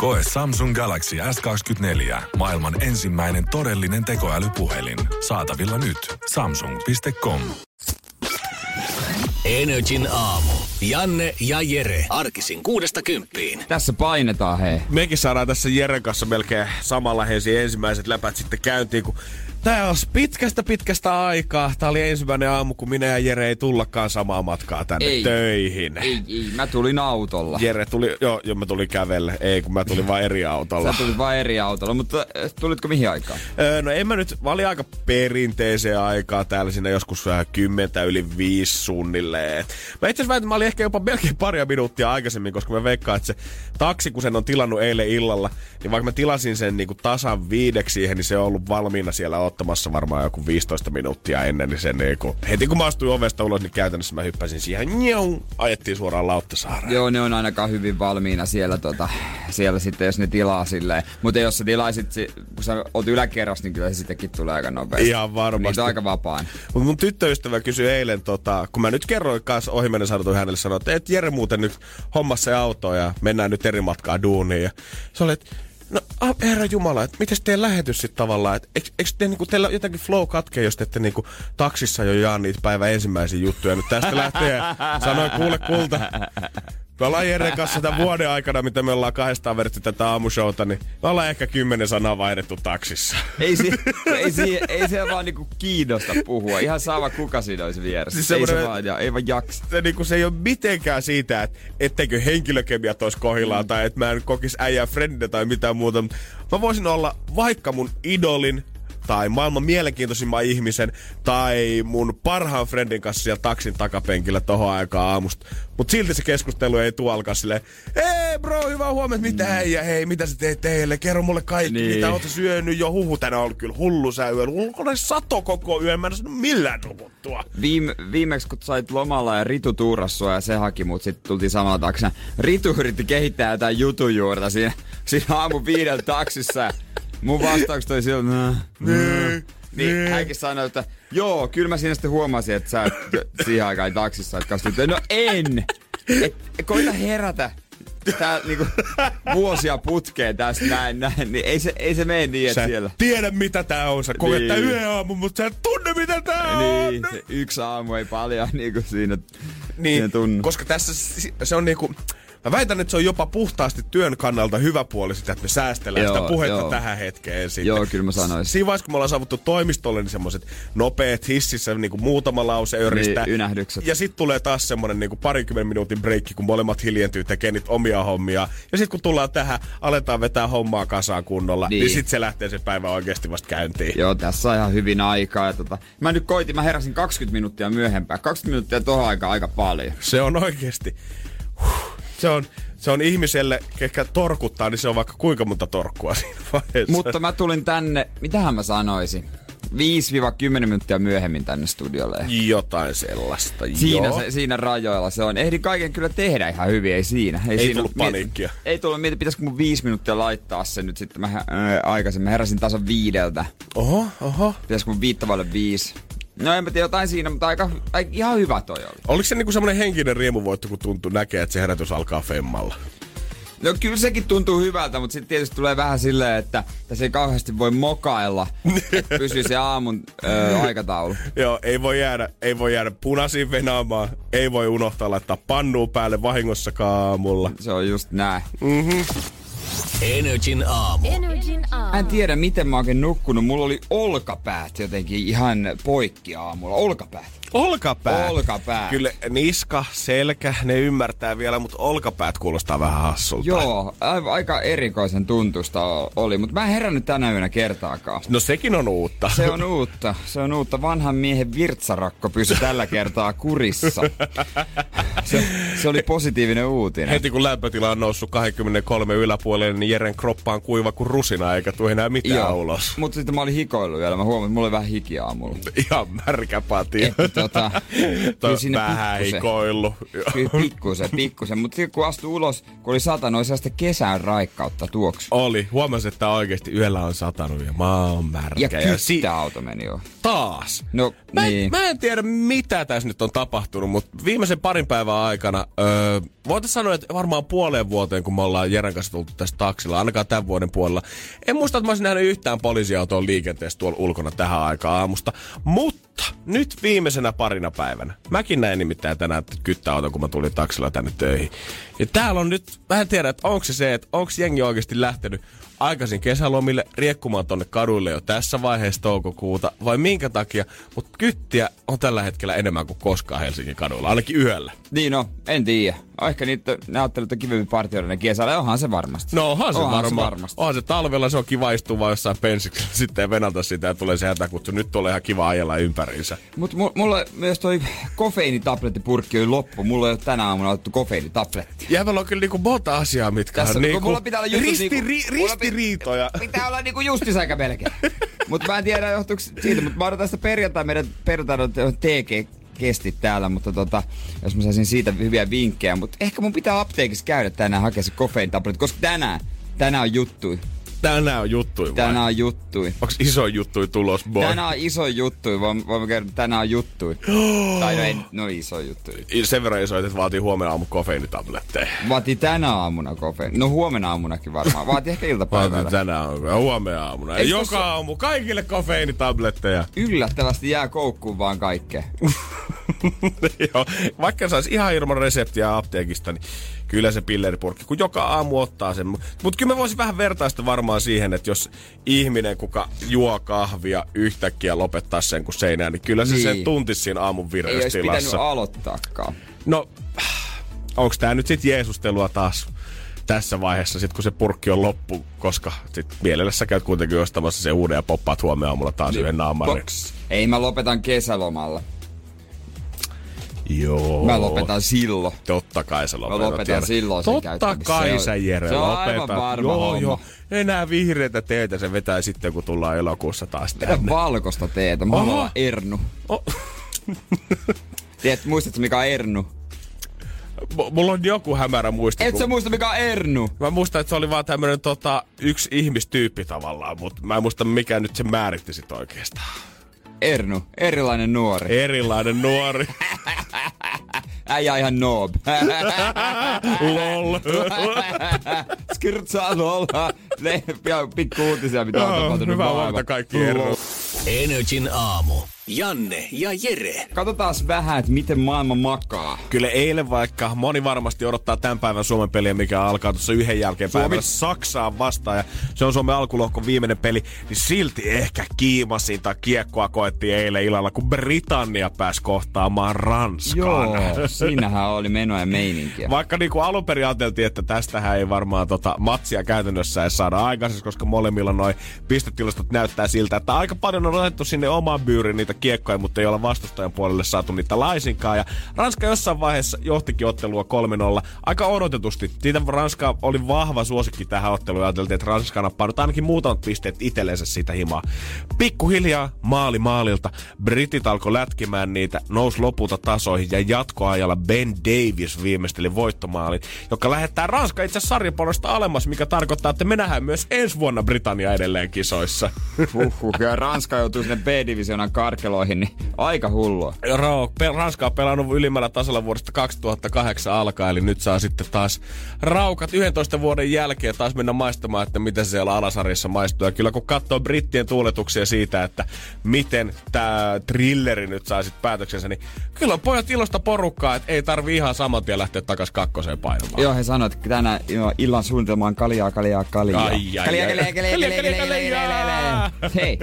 Koe Samsung Galaxy S24. Maailman ensimmäinen todellinen tekoälypuhelin. Saatavilla nyt. Samsung.com. Energin aamu. Janne ja Jere. Arkisin kuudesta kymppiin. Tässä painetaan, hei. Mekin saadaan tässä Jeren kanssa melkein samalla heisi ensimmäiset läpät sitten käyntiin, kun Tää on pitkästä pitkästä aikaa. Tää oli ensimmäinen aamu, kun minä ja Jere ei tullakaan samaa matkaa tänne Ei. töihin. Ei, ei, mä tulin autolla. Jere tuli, joo, joo mä tulin kävelle. Ei, kun mä tulin vaan eri autolla. Sä tulit vain eri autolla, mutta äh, tulitko mihin aikaan? Öö, no en mä nyt, mä olin aika perinteiseen aikaa täällä siinä joskus vähän kymmentä yli viisi suunnilleen. Mä itse asiassa mä olin ehkä jopa melkein paria minuuttia aikaisemmin, koska mä veikkaan, että se taksi, kun sen on tilannut eilen illalla, niin vaikka mä tilasin sen niin kuin tasan viideksi siihen, niin se on ollut valmiina siellä ottamassa varmaan joku 15 minuuttia ennen, niin sen niin kuin, heti kun mä astuin ovesta ulos, niin käytännössä mä hyppäsin siihen, njau, ajettiin suoraan Lauttasaareen. Joo, ne on ainakaan hyvin valmiina siellä, tota, siellä sitten, jos ne tilaa silleen. Mutta jos sä tilaisit, si- kun sä oot yläkerras, niin kyllä se sittenkin tulee aika nopeasti. Ihan varmasti. Niitä on aika vapaan. Mutta mun tyttöystävä kysyi eilen, tota, kun mä nyt kerroin kanssa ohimennen sanotun hänelle, sanoi, että et Jere muuten nyt hommassa se auto ja mennään nyt eri matkaa duuniin. Ja se oli, että no a, herra Jumala, että miten teidän lähetys sitten tavallaan, että eikö, eikö te, niinku, teillä jotenkin flow katkee, jos te ette niinku, taksissa jo jaa niitä päivän ensimmäisiä juttuja. Nyt tästä lähtee, sanoin kuule kulta, me ollaan Jeren kanssa tämän vuoden aikana, mitä me ollaan kahdestaan vedetty tätä aamushowta, niin me ollaan ehkä kymmenen sanaa vaihdettu taksissa. Ei, si- ei, si- ei se vaan niinku kiinnosta puhua. Ihan sama kuka siinä olisi vieressä. Siis ei se vaan, ja, ei vaan jaksa. se, niin se ei ole mitenkään siitä, että etteikö henkilökemiat olisi kohillaan mm. tai että mä en kokisi äijää friendinä tai mitään muuta. Mä voisin olla vaikka mun idolin tai maailman mielenkiintoisimman ihmisen tai mun parhaan friendin kanssa siellä taksin takapenkillä tohon aikaan aamusta. Mut silti se keskustelu ei tuu alkaa silleen, hei bro, hyvää huomenta, mitä mm. äijä, hei, mitä sä teet teille, kerro mulle kaikki, niin. Mitä oot syönyt jo, huhu tänään on ollut kyllä hullu sä yö, ulkona sato koko yön, mä en saanut millään nukuttua. Viime, viimeksi kun sait lomalla ja Ritu tuurasi sua ja se haki mut, sitten tultiin samalla taksina. Ritu yritti kehittää jotain jutujuurta siinä, siinä aamu viideltä taksissa. ja Mun vastaukset oli silloin, "Nää, nää." Niin hänkin sanoi, että joo, kyllä mä siinä sitten huomasin, että sä et siihen aikaan taksissa et kastunut. No en! Et, koita herätä. Tää niinku vuosia putkeen tästä näin, näin, niin ei se, ei se mene niin, että Sä siellä. tiedä mitä tää on, sä koet Niin. yhden aamun, mutta sä et tunne mitä tää on. Niin, se yksi aamu ei paljon niinku siinä, Niin, siinä tunnu. koska tässä se on niinku... Mä väitän, että se on jopa puhtaasti työn kannalta hyvä puoli sitä, että me säästellään Joo, sitä puhetta joo. tähän hetkeen sitten. Joo, kyllä mä sanoisin. Siinä vaiheessa, kun me ollaan saavuttu toimistolle, niin semmoiset nopeat hississä niinku muutama lause öristä. Niin, ynähdykset. Ja sitten tulee taas semmonen niinku parikymmenen minuutin breikki, kun molemmat hiljentyy tekee niitä omia hommia. Ja sitten kun tullaan tähän, aletaan vetää hommaa kasaan kunnolla, niin, Niin. niin sitten se lähtee se päivä oikeasti vasta käyntiin. Joo, tässä on ihan hyvin aikaa. Ja tota, mä nyt koitin, mä heräsin 20 minuuttia myöhempään. 20 minuuttia aikaan aika paljon. Se on oikeesti. Huh. Se on, se on ihmiselle, ketkä torkuttaa, niin se on vaikka kuinka monta torkkua siinä vaiheessa. Mutta mä tulin tänne, mitähän mä sanoisin? 5-10 minuuttia myöhemmin tänne studiolle. Jotain sellaista, Siinä, joo. se, siinä rajoilla se on. Ehdin kaiken kyllä tehdä ihan hyvin, ei siinä. Ei siinä tullut miet- paniikkia. Ei tullut, mietin, pitäisikö mun viisi minuuttia laittaa se nyt sitten. Mä ää, aikaisemmin mä heräsin tasan viideltä. Oho, oho. Pitäisikö mun viittavalle viisi? No en mä tiedä jotain siinä, mutta aika, aika ihan hyvä toi oli. Oliko se niinku semmonen henkinen riemuvoitto, kun tuntuu näkee, että se herätys alkaa femmalla? No kyllä sekin tuntuu hyvältä, mutta sitten tietysti tulee vähän silleen, että tässä ei kauheasti voi mokailla, että pysyy se aamun ö, aikataulu. Joo, ei voi jäädä, ei voi jäädä punaisiin venaamaan, ei voi unohtaa laittaa pannua päälle vahingossakaan aamulla. Se on just näin. Energin aamu. Energin aamu. en tiedä, miten mä oon nukkunut. Mulla oli olkapäät jotenkin ihan poikki aamulla. Olkapäät. Olkapäät. Olkapäät. Kyllä niska, selkä, ne ymmärtää vielä, mutta olkapäät kuulostaa vähän hassulta. Joo, aika erikoisen tuntusta oli, mutta mä en herännyt tänä yönä kertaakaan. No sekin on uutta. Se on uutta. Se on uutta. Vanhan miehen virtsarakko pysyi tällä kertaa kurissa. Se, se oli positiivinen uutinen. Heti kun lämpötila on noussut 23 yläpuolelle, niin Jeren kroppaan kuiva kuin rusina, eikä tule enää mitään Joo. ulos. Mutta sitten mä olin hikoillut vielä. Mä huomasin, että mulla oli vähän hiki aamulla. Ihan märkä pati. Että tota, kyllä sinne vähän pikkusen- hikoillut. Kyllä pikkusen, pikkusen. Mutta sitten kun astui ulos, kun oli satanut, oli sellaista kesän raikkautta tuoksu. Oli. Huomasin, että oikeasti yöllä on satanut ja mä oon märkä. Ja si- kyttäauto meni jo. taas. No, Mä, en, niin. mä en tiedä, mitä tässä nyt on tapahtunut, mutta viimeisen parin päivän aikana, öö, voitaisiin sanoa, että varmaan puoleen vuoteen, kun me ollaan Jeren kanssa tultu tästä taksilla, ainakaan tämän vuoden puolella. En muista, että mä olisin nähnyt yhtään poliisiautoa liikenteessä tuolla ulkona tähän aikaan aamusta. Mutta nyt viimeisenä parina päivänä. Mäkin näin nimittäin tänään kyttäauton, kun mä tulin taksilla tänne töihin. Ja täällä on nyt, mä en tiedä, että onko se se, että onko jengi oikeasti lähtenyt aikaisin kesälomille riekkumaan tonne kaduille jo tässä vaiheessa toukokuuta, vai minkä takia, mutta kyttiä on tällä hetkellä enemmän kuin koskaan Helsingin kaduilla, ainakin yöllä. Niin no, en tiedä. Ehkä niitä, ne ajattelee, että kivemmin partioida ne kesällä. Onhan se varmasti. No onhan se Onhan se varmaan. varmasti. Onhan se talvella, se on kiva istua vaan jossain pensiksellä sitten venata sitä ja tulee se hätäkutsu. Nyt tulee ihan kiva ajella ympäriinsä. Mutta mulla myös toi kofeiinitablettipurkki oli loppu. Mulla ei ole tänä aamuna otettu kofeiinitabletti. Jäbällä on kyllä niinku monta asiaa, mitkä Tässä- on niinku mulla pitää olla risti, niinku- ri, mulla ristiriitoja. Pitää olla niinku justisaika melkein. mutta mä en tiedä johtuuko siitä, mutta mä odotan sitä perjantai, meidän perjantaina TG kesti täällä, mutta tota, jos mä saisin siitä hyviä vinkkejä, mutta ehkä mun pitää apteekissa käydä tänään hakea se kofeiinitabletti, koska tänään, tänään on juttui. Tänään on juttui vai? Tänään on juttui. Onks iso juttui tulos, boy? Tänään on iso juttu, voimme voimme kertoa, tänään on juttu. tai no ei, no iso juttu. Sen verran iso, että vaatii huomenna aamu kofeiinitabletteja. Vaatii tänä aamuna kofeiini. No huomenna aamunakin varmaan. Vaatii ehkä Vaatii iltapäivällä. tänään on huomenna aamuna. Eikö Joka tossa- aamu kaikille kofeiinitabletteja. Yllättävästi jää koukkuun vaan kaikkea. Joo, vaikka saisi ihan ilman reseptiä apteekista, niin kyllä se pilleripurkki, kun joka aamu ottaa sen. Mutta kyllä mä voisin vähän vertaista varmaan siihen, että jos ihminen, kuka juo kahvia, yhtäkkiä lopettaa sen kuin seinään, niin kyllä se Niin. sen tuntisi siinä aamun Ei olisi pitänyt vireystilassa. aloittaakaan. No, onko tämä nyt sitten Jeesustelua taas tässä vaiheessa, sit kun se purkki on loppu, koska sit mielellä sä käyt kuitenkin ostamassa se uuden ja poppaat huomenna aamulla taas yhden naamarin. Box. Ei, mä lopetan kesälomalla. Joo. Mä lopetan silloin. Totta kai sä lopetat. lopetan Jere. silloin sen Totta kai Se on- sä Jere se on lopetat. aivan varma joo, homma. joo. Enää vihreitä teitä se vetää sitten, kun tullaan elokuussa taas Vedä tänne. valkoista teetä. Mulla Oho. on Ernu. Oh. Tiedät, muistatko mikä on Ernu? M- Mulla on joku hämärä muisto. Et kun- sä muista mikä on Ernu? Mä muistan, että se oli vaan tämmönen tota, yksi ihmistyyppi tavallaan, mutta mä en muista mikä nyt se määritti sit oikeastaan. Ernu. Erilainen nuori. Erilainen nuori. Äijä ihan noob. Lol. Skirtsaa. Ja pikku uutisia, mitä on tapahtunut Hyvää huomenta kaikki. Energin aamu. Janne ja Jere. Katsotaan vähän, että miten maailma makaa. Kyllä eilen vaikka moni varmasti odottaa tämän päivän Suomen peliä, mikä alkaa tuossa yhden jälkeen Suomi- päivällä Saksaan vastaan. Ja se on Suomen alkulohkon viimeinen peli, niin silti ehkä kiimasinta kiekkoa koettiin eilen illalla, kun Britannia pääsi kohtaamaan Ranskan. Joo, siinähän oli menoa ja meininkiä. Vaikka niinku alun perin ajateltiin, että tästähän ei varmaan tota matsia käytännössä edes saada aikaiseksi, koska molemmilla noin pistetilastot näyttää siltä, että aika paljon on otettu sinne omaan byyriin niitä kiekkoja, mutta ei olla vastustajan puolelle saatu niitä laisinkaan. Ja Ranska jossain vaiheessa johtikin ottelua 3-0 aika odotetusti. Siitä Ranska oli vahva suosikki tähän otteluun ja ajateltiin, että Ranska nappaa nyt ainakin muutamat pisteet itsellensä siitä himaa. Pikkuhiljaa maali maalilta Britit alkoi lätkimään niitä, nousi lopulta tasoihin ja jatkoajalla Ben Davis viimeisteli voittomaalin, joka lähettää Ranska itse asiassa sarjapuolesta alemmas, mikä tarkoittaa, että me nähdään myös ensi vuonna Britannia edelleen kisoissa. Huhhuh, ja Ranska joutuu sinne B-divisionan karkeloihin, niin aika hullua. Joo, Ranska on pelannut ylimmällä tasolla vuodesta 2008 alkaen, eli nyt saa sitten taas raukat 11 vuoden jälkeen taas mennä maistamaan, että miten se siellä alasarjassa maistuu. Ja kyllä kun katsoo brittien tuuletuksia siitä, että miten tämä trilleri nyt saa sitten päätöksensä, niin kyllä on pojat ilosta porukkaa, että ei tarvi ihan saman tien lähteä takas kakkoseen painamaan. Joo, he sanoivat, että tänään joo, illan suunnitelma on kaljaa, kaljaa, kaljaa. Ai, ai, kaljaa, kaljaa, kaljaa, Kaljaa, kaljaa, kaljaa, kaljaa, kaljaa. kaljaa. Hei,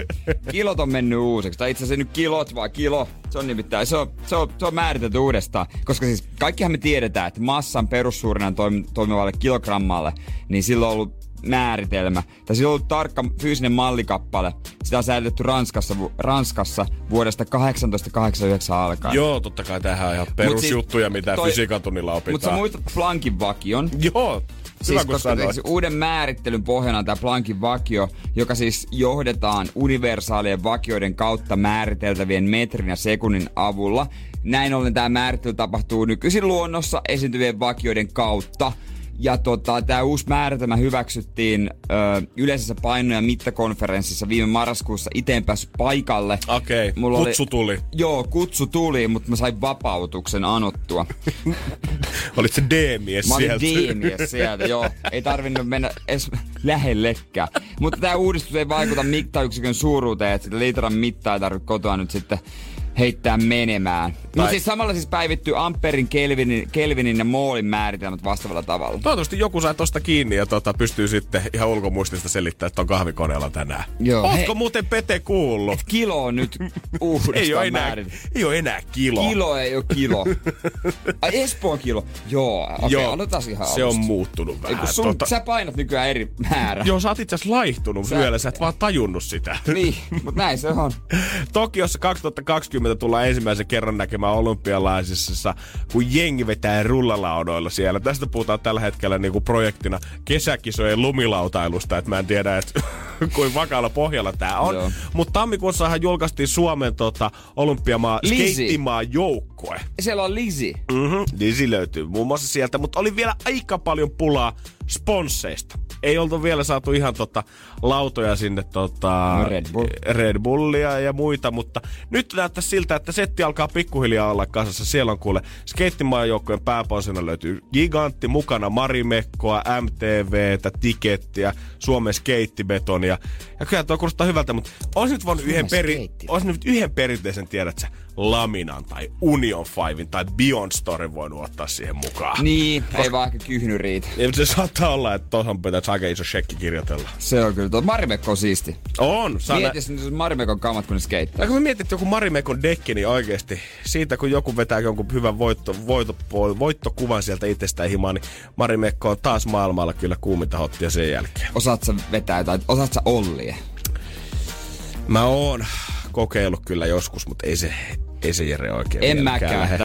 kilot on mennyt uusiksi. Tai itse asiassa nyt kilot, vaan kilo. Se on nimittäin, se on, se on, se on määritelty uudestaan. Koska siis kaikkihan me tiedetään, että massan perussuurina toim, toimivalle kilogrammalle, niin sillä on ollut määritelmä. Tai sillä on ollut tarkka fyysinen mallikappale. Sitä on säilytetty Ranskassa, Ranskassa vuodesta 1889 alkaen. Joo, totta kai tämähän on ihan perusjuttuja, mitä toi- fysiikan tunnilla Mutta sä opitaan. muistat Planckin vakion? Joo, Siis kun koska sanoit. siis uuden määrittelyn pohjana on tämä Planckin vakio, joka siis johdetaan universaalien vakioiden kautta määriteltävien metrin ja sekunnin avulla. Näin ollen tämä määrittely tapahtuu nykyisin luonnossa esiintyvien vakioiden kautta. Ja tota, tämä uusi määritelmä hyväksyttiin ö, yleisessä paino- ja mittakonferenssissa viime marraskuussa. Itse en päässyt paikalle. Okei, Mulla kutsu tuli. Joo, kutsu tuli, mutta mä sain vapautuksen anottua. Olit se D-mies Mä olin sieltä. D-mies sieltä, joo. Ei tarvinnut mennä edes lähellekään. Mutta tämä uudistus ei vaikuta mittayksikön suuruuteen, että sitä litran mittaa ei tarvitse kotoa nyt sitten heittää menemään. Mutta Tai- siis samalla siis päivittyy amperin, kelvinin, kelvinin ja moolin määritelmät vastaavalla tavalla. Toivottavasti joku sai tosta kiinni ja tota, pystyy sitten ihan ulkomuistista selittämään, että on kahvikoneella tänään. Joo, Ootko hei. muuten Pete kuullut? Kilo on nyt uudestaan Ei ole enää, ei ole enää kilo. Kilo ei ole kilo. Ai Espoon kilo. Joo, okei, okay, aloitetaan ihan se on alusta. muuttunut Ei, vähän. kun sun, Tota- Sä painat nykyään eri määrä. Joo, sä oot itse asiassa laihtunut Sä- yöllä, sä et vaan tajunnut sitä. Niin, mutta näin se on. Tokiossa 2020 tullaan ensimmäisen kerran näkemään olympialaisissa, kun jengi vetää rullalaudoilla siellä. Tästä puhutaan tällä hetkellä niinku projektina kesäkisojen lumilautailusta, että mä en tiedä, että kuin vakaalla pohjalla tää on. Mutta tammikuussahan julkaistiin Suomen tota, olympiamaa Lisi. skeittimaa joukkue. Siellä on Lisi. Mm-hmm. Dizzy löytyy muun muassa sieltä, mutta oli vielä aika paljon pulaa sponsseista. Ei oltu vielä saatu ihan tota lautoja sinne tota, No Red Bull. Red Bullia ja muita, mutta nyt näyttää siltä, että setti alkaa pikkuhiljaa olla kasassa. Siellä on kuule skeittimaajoukkojen pääposina löytyy Gigantti, mukana Marimekkoa, MTVtä, Tikettiä, Suomen skeittibetonia. Ja kyllä tuo kuulostaa hyvältä, mutta olisi nyt voinut yhden, peri, olisi nyt yhden perinteisen, tiedät sä, Laminan tai Union Fivein tai Beyond Story voinut ottaa siihen mukaan. Niin, ei vaan ehkä kyhny riitä. Ja se saattaa olla, että tuohon pitäisi aika iso shekki kirjoitella. Se on kyllä. Tuo Marimekko on siisti. On, saa nä- Mieti, jos nyt Marimekon kamat, kun ne skeittää. Ja kun että joku Marimekon dekki, niin oikeesti siitä, kun joku vetää jonkun hyvän voitto, voitto, voittokuvan sieltä itsestään himaan, niin Marimekko on taas maailmalla kyllä kuuminta hottia sen jälkeen. Osaat sä vetää jotain, osaat sä Ollie? Mä oon kokeillut kyllä joskus, mutta ei se, ei se Jere oikein En mäkään. lähde.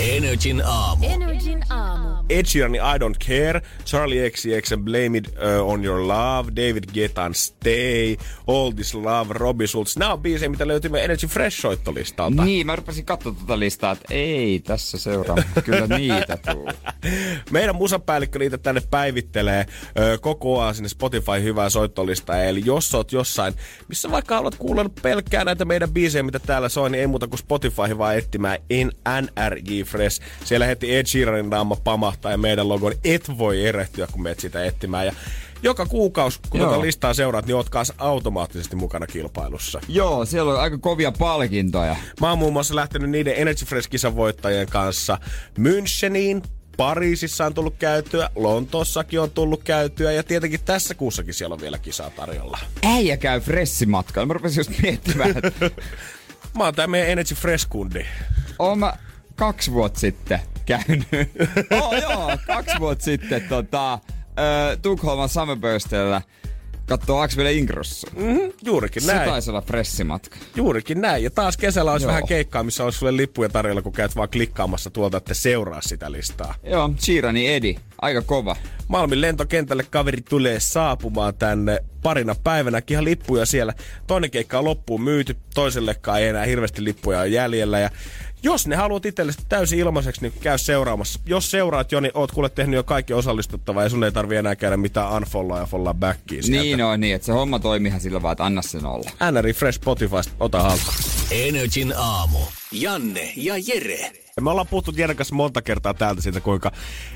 Energin aamu. Energin aamu. Ed Sheeranin I Don't Care, Charlie XCX and Blame It uh, On Your Love, David Guetan Stay, All This Love, Robbie Schultz. Nämä on biisejä, mitä löytyy meidän Energy Fresh-soittolistalta. Niin, mä rupesin katsoa tuota listaa, että ei tässä seuraa. Kyllä niitä tuu. Meidän musapäällikkö niitä tänne päivittelee ö, koko ajan sinne Spotify hyvää soittolistaa. Eli jos oot jossain, missä vaikka haluat kuulla pelkkää näitä meidän biisejä, mitä täällä soi, niin ei muuta kuin Spotify vaan etsimään NRJ Fresh. Siellä heti Ed Sheeranin naama pamahtaa ja meidän logo, niin et voi erehtyä, kun meet sitä etsimään. Ja joka kuukausi, kun Joo. tätä listaa seuraat, niin oot kanssa automaattisesti mukana kilpailussa. Joo, siellä on aika kovia palkintoja. Mä oon muun muassa lähtenyt niiden Energy Fresh-kisan voittajien kanssa Müncheniin, Pariisissa on tullut käytyä, Lontoossakin on tullut käytyä ja tietenkin tässä kuussakin siellä on vielä kisaa tarjolla. Äijä käy fressimatkalla. Mä rupesin just miettimään, että Mä oon tää meidän Energy Fresh-kundi. oon mä kaksi vuotta sitten käynyt. oh, joo, kaksi vuotta sitten tota, Tukholman Summerburstilla kattoo Axel Ingrosso. Mm-hmm, juurikin Se näin. taisi olla fressimatka. Juurikin näin. Ja taas kesällä olisi Joo. vähän keikkaa, missä olisi sulle lippuja tarjolla, kun käyt vaan klikkaamassa tuolta, että seuraa sitä listaa. Joo, Chirani Edi. Aika kova. Malmin lentokentälle kaveri tulee saapumaan tänne parina päivänäkin ihan lippuja siellä. Toinen keikka on loppuun myyty, toisellekaan ei enää hirveästi lippuja ole jäljellä. Ja jos ne haluat itsellesi täysin ilmaiseksi, niin käy seuraamassa. Jos seuraat jo, niin oot kuule tehnyt jo kaikki osallistuttavaa ja sun ei tarvi enää käydä mitään unfollowaa ja follaa backia sieltä. Niin on niin, että se homma toimiihan sillä vaan, että anna sen olla. NRI Fresh Spotifysta, ota haltuun. Energin aamu. Janne ja Jere. Ja me ollaan puhuttu Jeren kanssa monta kertaa täältä siitä, kuinka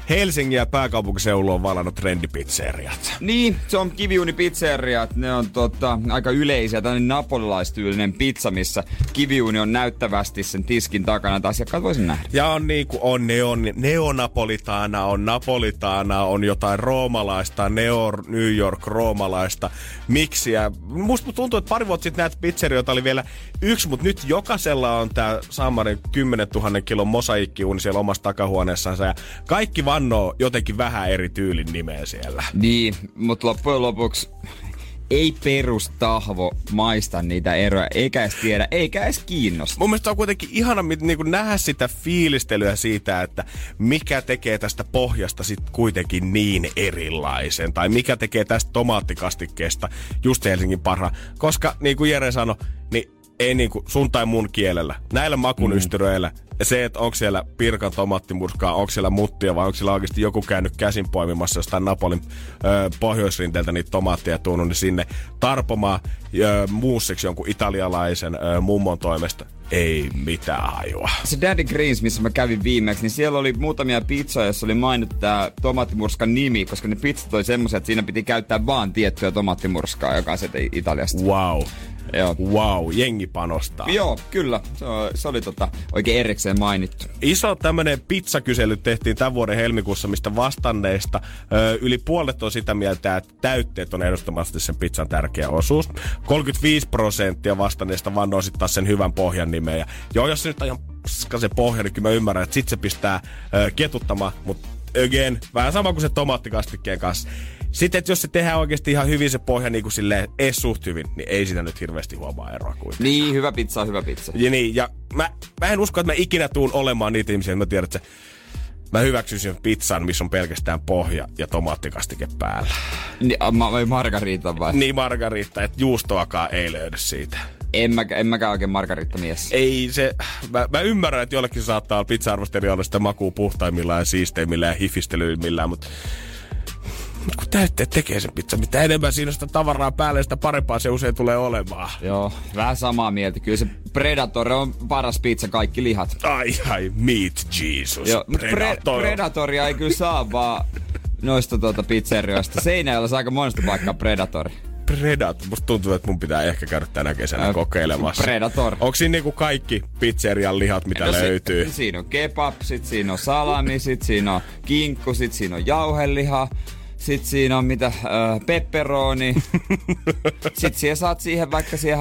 Helsingin ja pääkaupunkiseudulla on vallannut trendipizzeriat. Niin, se on kiviuni pizzeriat. Ne on tota, aika yleisiä. Tällainen napolilaistyylinen pizza, missä kiviuni on näyttävästi sen tiskin takana, että asiakkaat voisin nähdä. Ja on niin kuin on neon, neonapolitaana, on napolitaana, on jotain roomalaista, neo New York roomalaista, miksiä. Musta tuntuu, että pari vuotta sitten näitä pizzerioita oli vielä yksi, mutta nyt jokaisella on tää Samarin 10 000 kilon mosaikkiuuni siellä omassa takahuoneessansa ja kaikki vannoo jotenkin vähän eri tyylin nimeä siellä. Niin, mutta loppujen lopuksi ei perustahvo maista niitä eroja, eikä edes tiedä, eikä edes kiinnosta. Mun mielestä on kuitenkin ihana niin kuin nähdä sitä fiilistelyä siitä, että mikä tekee tästä pohjasta sit kuitenkin niin erilaisen. Tai mikä tekee tästä tomaattikastikkeesta just Helsingin parha. Koska niin kuin Jere sanoi, niin ei niinku sun tai mun kielellä. Näillä makunystyröillä. Mm. Ja se, että onko siellä pirkan tomattimurskaa, onko siellä muttia vai onko siellä oikeasti joku käynyt käsin poimimassa jostain Napolin ö, pohjoisrinteeltä niitä tomaatteja tuonut niin sinne tarpomaan ö, muussiksi jonkun italialaisen ö, mummon toimesta. Ei mitään hajua. Se Daddy Greens, missä mä kävin viimeksi, niin siellä oli muutamia pizzoja, joissa oli mainittu tämä tomaattimurskan nimi, koska ne pizzat oli semmoisia, että siinä piti käyttää vaan tiettyä tomaattimurskaa, joka on sieltä Italiasta. Wow. Joo. Wow, jengi panostaa. Joo, kyllä. Se, oli, se oli tota, oikein erikseen mainittu. Iso tämmönen pizzakysely tehtiin tämän vuoden helmikuussa, mistä vastanneista ö, yli puolet on sitä mieltä, että täytteet on ehdottomasti sen pizzan tärkeä osuus. 35 prosenttia vastanneista vannoo sitten taas sen hyvän pohjan nimeä. Ja joo, jos se nyt on ihan se pohja, niin kyllä mä ymmärrän, että sit se pistää ö, ketuttamaan, mutta again, vähän sama kuin se tomaattikastikkeen kanssa sitten, että jos se tehdään oikeasti ihan hyvin se pohja niin kuin silleen ees suht hyvin, niin ei sitä nyt hirveästi huomaa eroa kuin. Niin, hyvä pizza on hyvä pizza. Ja niin, ja mä, mä en usko, että mä ikinä tuun olemaan niitä ihmisiä, että mä tiedän, että se, mä hyväksyisin pizzan, missä on pelkästään pohja ja tomaattikastike päällä. Niin, ma- margarita vai? Niin, margarita, että juustoakaan ei löydy siitä. En, mä, en mäkään oikein margaritta-mies. Ei se, mä, mä ymmärrän, että jollekin saattaa olla pizza-arvostelijoille sitä makuu puhtaimmillaan ja siisteimmillään ja hifistelyimmillään, mutta mutta kun täytteet tekee sen pizza, mitä enemmän siinä sitä tavaraa päälle, sitä parempaa se usein tulee olemaan. Joo, vähän samaa mieltä. Kyllä se Predator on paras pizza, kaikki lihat. Ai ai, meat Jesus, Joo, Predator. Pre- Predatoria ei kyllä saa vaan noista tuota pizzerioista. Seinäjällä saa aika monesta paikkaa Predatori. Predator. Musta tuntuu, että mun pitää ehkä käydä tänä kesänä äh, kokeilemassa. Predator. Onko siinä niinku kaikki pizzerian lihat, mitä no, löytyy? Si- siinä on kebab, sit siinä on salami, sit siinä on kinkku, sit siinä on jauheliha. Sitten siinä on mitä, äh, pepperoni. Sitten siihen saat siihen vaikka siihen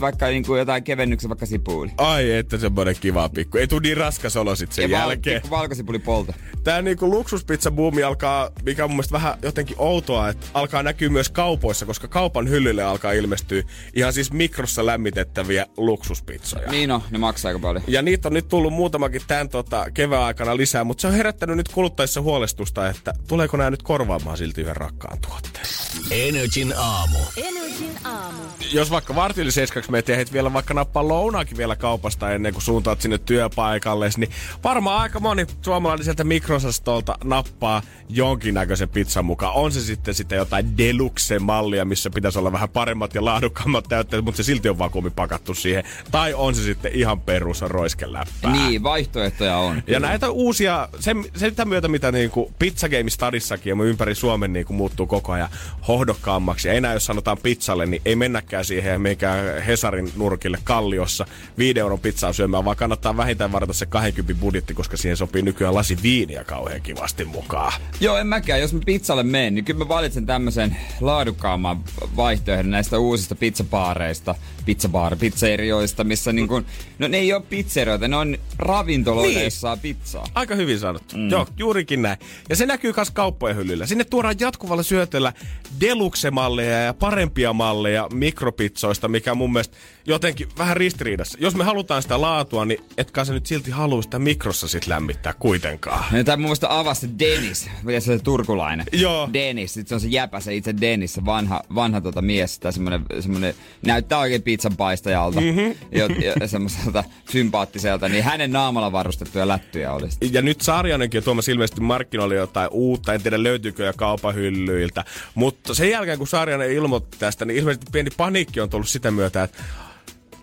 vaikka niinku jotain kevennyksen, vaikka sipuli. Ai, että semmoinen kiva pikku. Ei tuu niin raskas olo sit sen ja jälkeen. Val- valkosipuli polta. Tää niinku luksuspizza buumi alkaa, mikä on mun mielestä vähän jotenkin outoa, että alkaa näkyä myös kaupoissa, koska kaupan hyllylle alkaa ilmestyä ihan siis mikrossa lämmitettäviä luksuspizzoja. Niin on, ne maksaa aika paljon. Ja niitä on nyt tullut muutamakin tämän tota, kevään aikana lisää, mutta se on herättänyt nyt kuluttajissa huolestusta, että tuleeko nämä nyt korvaamaan silti yhden rakkaan tuotteen. Energin aamu. Energin aamu. Jos vaikka vartille seiskaksi meet ja vielä vaikka nappaa lounaakin vielä kaupasta ennen kuin suuntaat sinne työpaikalle, niin varmaan aika moni suomalainen sieltä mikrosastolta nappaa jonkinnäköisen pizzan mukaan. On se sitten sitten jotain deluxe-mallia, missä pitäisi olla vähän paremmat ja laadukkaammat täytteet, mutta se silti on vakuumi pakattu siihen. Tai on se sitten ihan perus roiskeläppää. Niin, vaihtoehtoja on. Ja kyllä. näitä uusia, sen, sen myötä mitä niinku Pizza Game Stadissakin ja ympäri Suomen niinku muuttuu koko ajan hohdokkaammaksi. Ja enää jos sanotaan pizzalle, niin ei mennäkään siihen mikä Hesarin nurkille Kalliossa 5 euron pizzaa syömään, vaan kannattaa vähintään varata se 20 budjetti, koska siihen sopii nykyään lasi viiniä kauhean kivasti mukaan. Joo, en mäkään. Jos mä pizzalle menen, niin kyllä mä valitsen tämmöisen laadukkaamman vaihtoehdon näistä uusista pizzabaareista, pizzabaar, pizzerioista, missä niin kun, no ne ei ole pizzerioita, ne on ravintoloita, niin. jossa pizzaa. Aika hyvin sanottu. Mm. Joo, juurikin näin. Ja se näkyy myös kauppojen hyllyllä. Sinne tuodaan jatkuvalla syötöllä deluxe-malleja ja parempia malleja mikropizzoista, mikä mun mielestä jotenkin vähän ristiriidassa. Jos me halutaan sitä laatua, niin etkä se nyt silti halua sitä mikrossa sit lämmittää kuitenkaan. No, tämä mun mielestä avasi Dennis, mitä se turkulainen. Joo. Dennis, sit se on se jäpä, se itse Dennis, se vanha, vanha tota mies, tai semmonen, semmonen, näyttää oikein pizzan paistajalta, mm-hmm. jo, jo, semmoiselta sympaattiselta, niin hänen naamalla varustettuja lättyjä oli. Ja nyt Sarjanenkin on tuomassa ilmeisesti markkinoille jotain uutta, en tiedä löytyykö jo kaupahyllyiltä, mutta sen jälkeen kun Sarjanen ilmoitti tästä, niin ilmeisesti pieni paniikki on tullut sitä myötä, että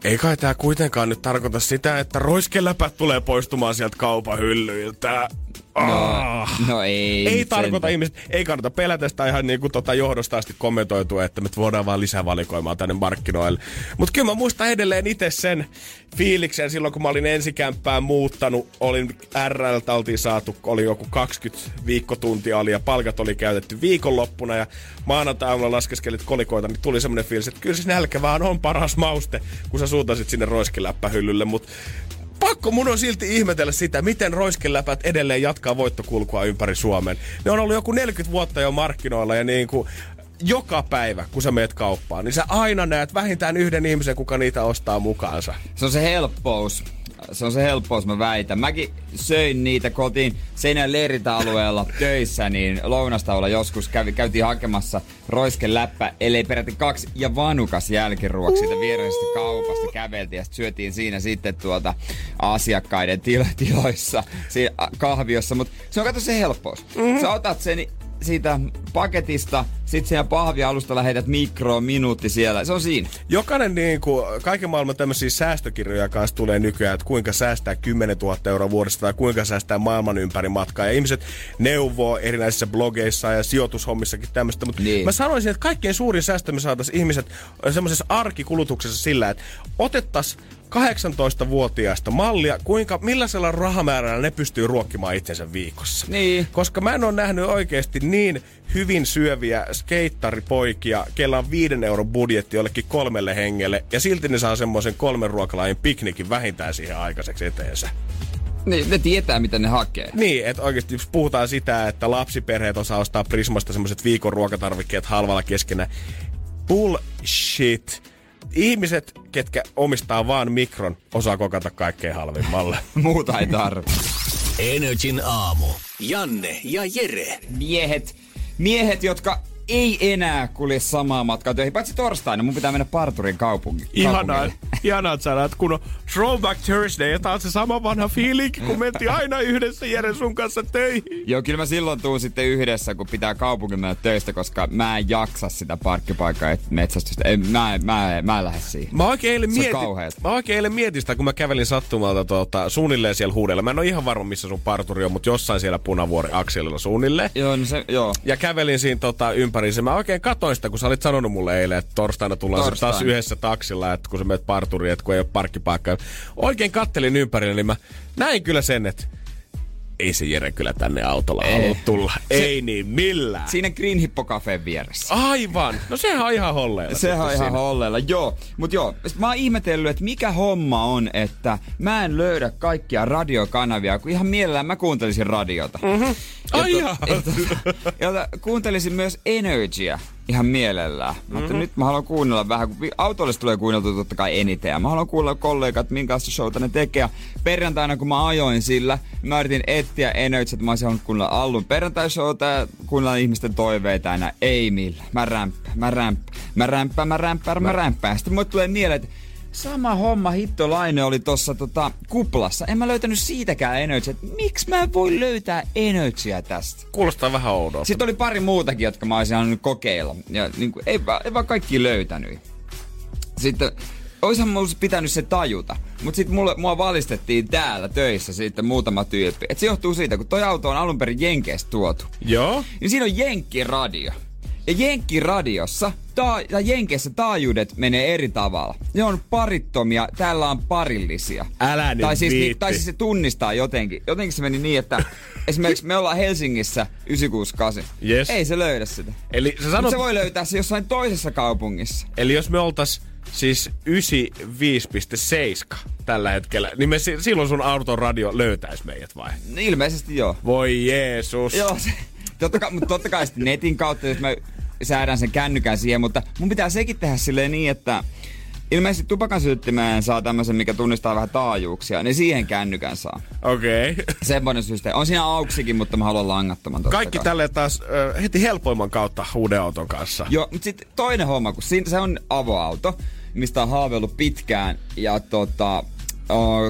ei kai tää kuitenkaan nyt tarkoita sitä, että roiskeläpät tulee poistumaan sieltä kaupan hyllyiltä. No, ah. no ei. Ei tarkoita sen. ihmiset, ei kannata pelätä sitä ihan niin kuin tota johdosta asti kommentoitu, että me voidaan vaan lisää valikoimaa tänne markkinoille. Mutta kyllä mä muistan edelleen itse sen fiiliksen silloin, kun mä olin ensikämppään muuttanut. Olin RLtä, oltiin saatu, oli joku 20 viikkotuntia oli ja palkat oli käytetty viikonloppuna ja maanantai laskeskelit kolikoita, niin tuli semmoinen fiilis, että kyllä se nälkä vaan on paras mauste, kun sä suuntasit sinne roiskiläppähyllylle, mutta pakko mun on silti ihmetellä sitä, miten roiskeläpät edelleen jatkaa voittokulkua ympäri Suomen. Ne on ollut joku 40 vuotta jo markkinoilla ja niin kuin joka päivä, kun sä meet kauppaan, niin sä aina näet vähintään yhden ihmisen, kuka niitä ostaa mukaansa. Se on se helppous. Se on se helppous, mä väitän. Mäkin söin niitä kotiin Seinän leiritä-alueella töissä, niin lounastaulla joskus kävi, käytiin hakemassa roisken läppä, ellei peräti kaksi, ja vanukas jälkiruoksi siitä viereisestä kaupasta käveltiin ja sit syötiin siinä sitten tuota asiakkaiden tilo- tiloissa, siinä kahviossa. Mutta se on kato se helppous. Mm-hmm. Sä otat sen siitä paketista, sit siihen pahvialustalla heität mikroon minuutti siellä. Se on siinä. Jokainen niin kuin, kaiken maailman tämmöisiä säästökirjoja kanssa tulee nykyään, että kuinka säästää 10 000 euroa vuodesta tai kuinka säästää maailman ympäri matkaa. Ja ihmiset neuvoo erinäisissä blogeissa ja sijoitushommissakin tämmöistä. Mutta Niin. mä sanoisin, että kaikkein suurin säästö me saataisiin ihmiset semmoisessa arkikulutuksessa sillä, että otettaisiin 18-vuotiaasta mallia, kuinka, millaisella rahamäärällä ne pystyy ruokkimaan itsensä viikossa. Niin. Koska mä en ole nähnyt oikeasti niin hyvin syöviä skeittaripoikia, kellä on viiden euron budjetti jollekin kolmelle hengelle, ja silti ne saa semmoisen kolmen ruokalajin piknikin vähintään siihen aikaiseksi eteensä. Niin, ne tietää, mitä ne hakee. Niin, että oikeasti jos puhutaan sitä, että lapsiperheet osaa ostaa Prismasta semmoiset viikon ruokatarvikkeet halvalla keskenään. Bullshit. Ihmiset, ketkä omistaa vaan mikron, osaa kokata kaikkein halvimmalle. Muuta ei tarvi. Energin aamu. Janne ja Jere. Miehet, miehet, jotka ei enää kulje samaa matkaa töihin. Paitsi torstaina, mun pitää mennä parturin kaupunki, Ihanaa, ihanaa, että sä näet, kun on Throwback Thursday, ja tää on se sama vanha fiilinki, kun mentiin aina yhdessä Jere sun kanssa töihin. Joo, kyllä mä silloin tuun sitten yhdessä, kun pitää kaupungin mennä töistä, koska mä en jaksa sitä parkkipaikkaa et- metsästystä. En, mä, mä, en- mä en lähde siihen. Mä oikein eilen mietin, mä oikein eilen mietin sitä, kun mä kävelin sattumalta tuota, suunnilleen siellä huudella. Mä en ole ihan varma, missä sun parturi on, mutta jossain siellä Punavuori akselilla suunnilleen. Joo, no se, joo. Ja kävelin siinä tota, ympäriinsä. Mä oikein katoin sitä, kun sä olit sanonut mulle eilen, että torstaina tullaan Torstaina. taas yhdessä taksilla, että kun sä menet parturiin, että kun ei ole parkkipaikkaa. Oikein kattelin ympärille, niin mä näin kyllä sen, että ei se Jere kyllä tänne autolla Ei. halua tulla. Ei niin millään. Siinä Green Hippo Cafeen vieressä. Aivan. No sehän on ihan holleilla. Sehän on ihan siinä. holleilla, joo. Mut joo, sit mä oon ihmetellyt, että mikä homma on, että mä en löydä kaikkia radiokanavia, kun ihan mielellään mä kuuntelisin radiota. Mm-hmm. Ai ja, jaa. ja, ja, ja kuuntelisin myös Energyä ihan mielellään. Mm-hmm. Mutta nyt mä haluan kuunnella vähän, kun autolle tulee kuunneltu totta kai eniten. Ja mä haluan kuulla kollegat, minkälaista showta ne tekee. Ja perjantaina, kun mä ajoin sillä, mä yritin etsiä Energy, että mä olisin halunnut kuunnella Allun perjantai-showta ja kuunnella ihmisten toiveita näin. Ei millään. Mä rämppään, mä rämppään, mä rämppään, mä rämppään, mä rämppään. Sitten mulle tulee mieleen, että sama homma hittolainen oli tossa tota, kuplassa. En mä löytänyt siitäkään Energyä. Miksi mä en voi löytää Energyä tästä? Kuulostaa vähän oudolta. Sitten oli pari muutakin, jotka mä olisin halunnut kokeilla. Ja niin kuin, ei, vaan, ei vaan kaikki löytänyt. Sitten oishan mulla pitänyt se tajuta. Mutta sitten mulle, mua valistettiin täällä töissä sitten muutama tyyppi. Et se johtuu siitä, kun toi auto on alun perin Jenkeistä tuotu. Joo. Niin siinä on Jenkkiradio. Ja Jenkkiradiossa, ta- Jenkeissä taajuudet menee eri tavalla. Ne on parittomia, täällä on parillisia. Älä nyt tai siis, viitti. tai siis se tunnistaa jotenkin. Jotenkin se meni niin, että esimerkiksi me ollaan Helsingissä 968. Yes. Ei se löydä sitä. Eli sä sanot, se voi löytää se jossain toisessa kaupungissa. eli jos me oltais siis 95.7 tällä hetkellä, niin me si- silloin sun auton radio löytäisi meidät vai? Ilmeisesti joo. Voi Jeesus. Joo, se, totta kai, mutta totta kai sitten netin kautta, jos mä säädän sen kännykän siihen, mutta mun pitää sekin tehdä silleen niin, että ilmeisesti tupakan syöttimeen saa tämmöisen, mikä tunnistaa vähän taajuuksia, niin siihen kännykän saa. Okei. Okay. Semmoinen systeemi. On siinä auksikin, mutta mä haluan langattoman totta Kaikki kai. tälle taas heti helpoimman kautta uuden auton kanssa. Joo, mutta sitten toinen homma, kun siinä, se on avoauto, mistä on haaveillut pitkään, ja tota,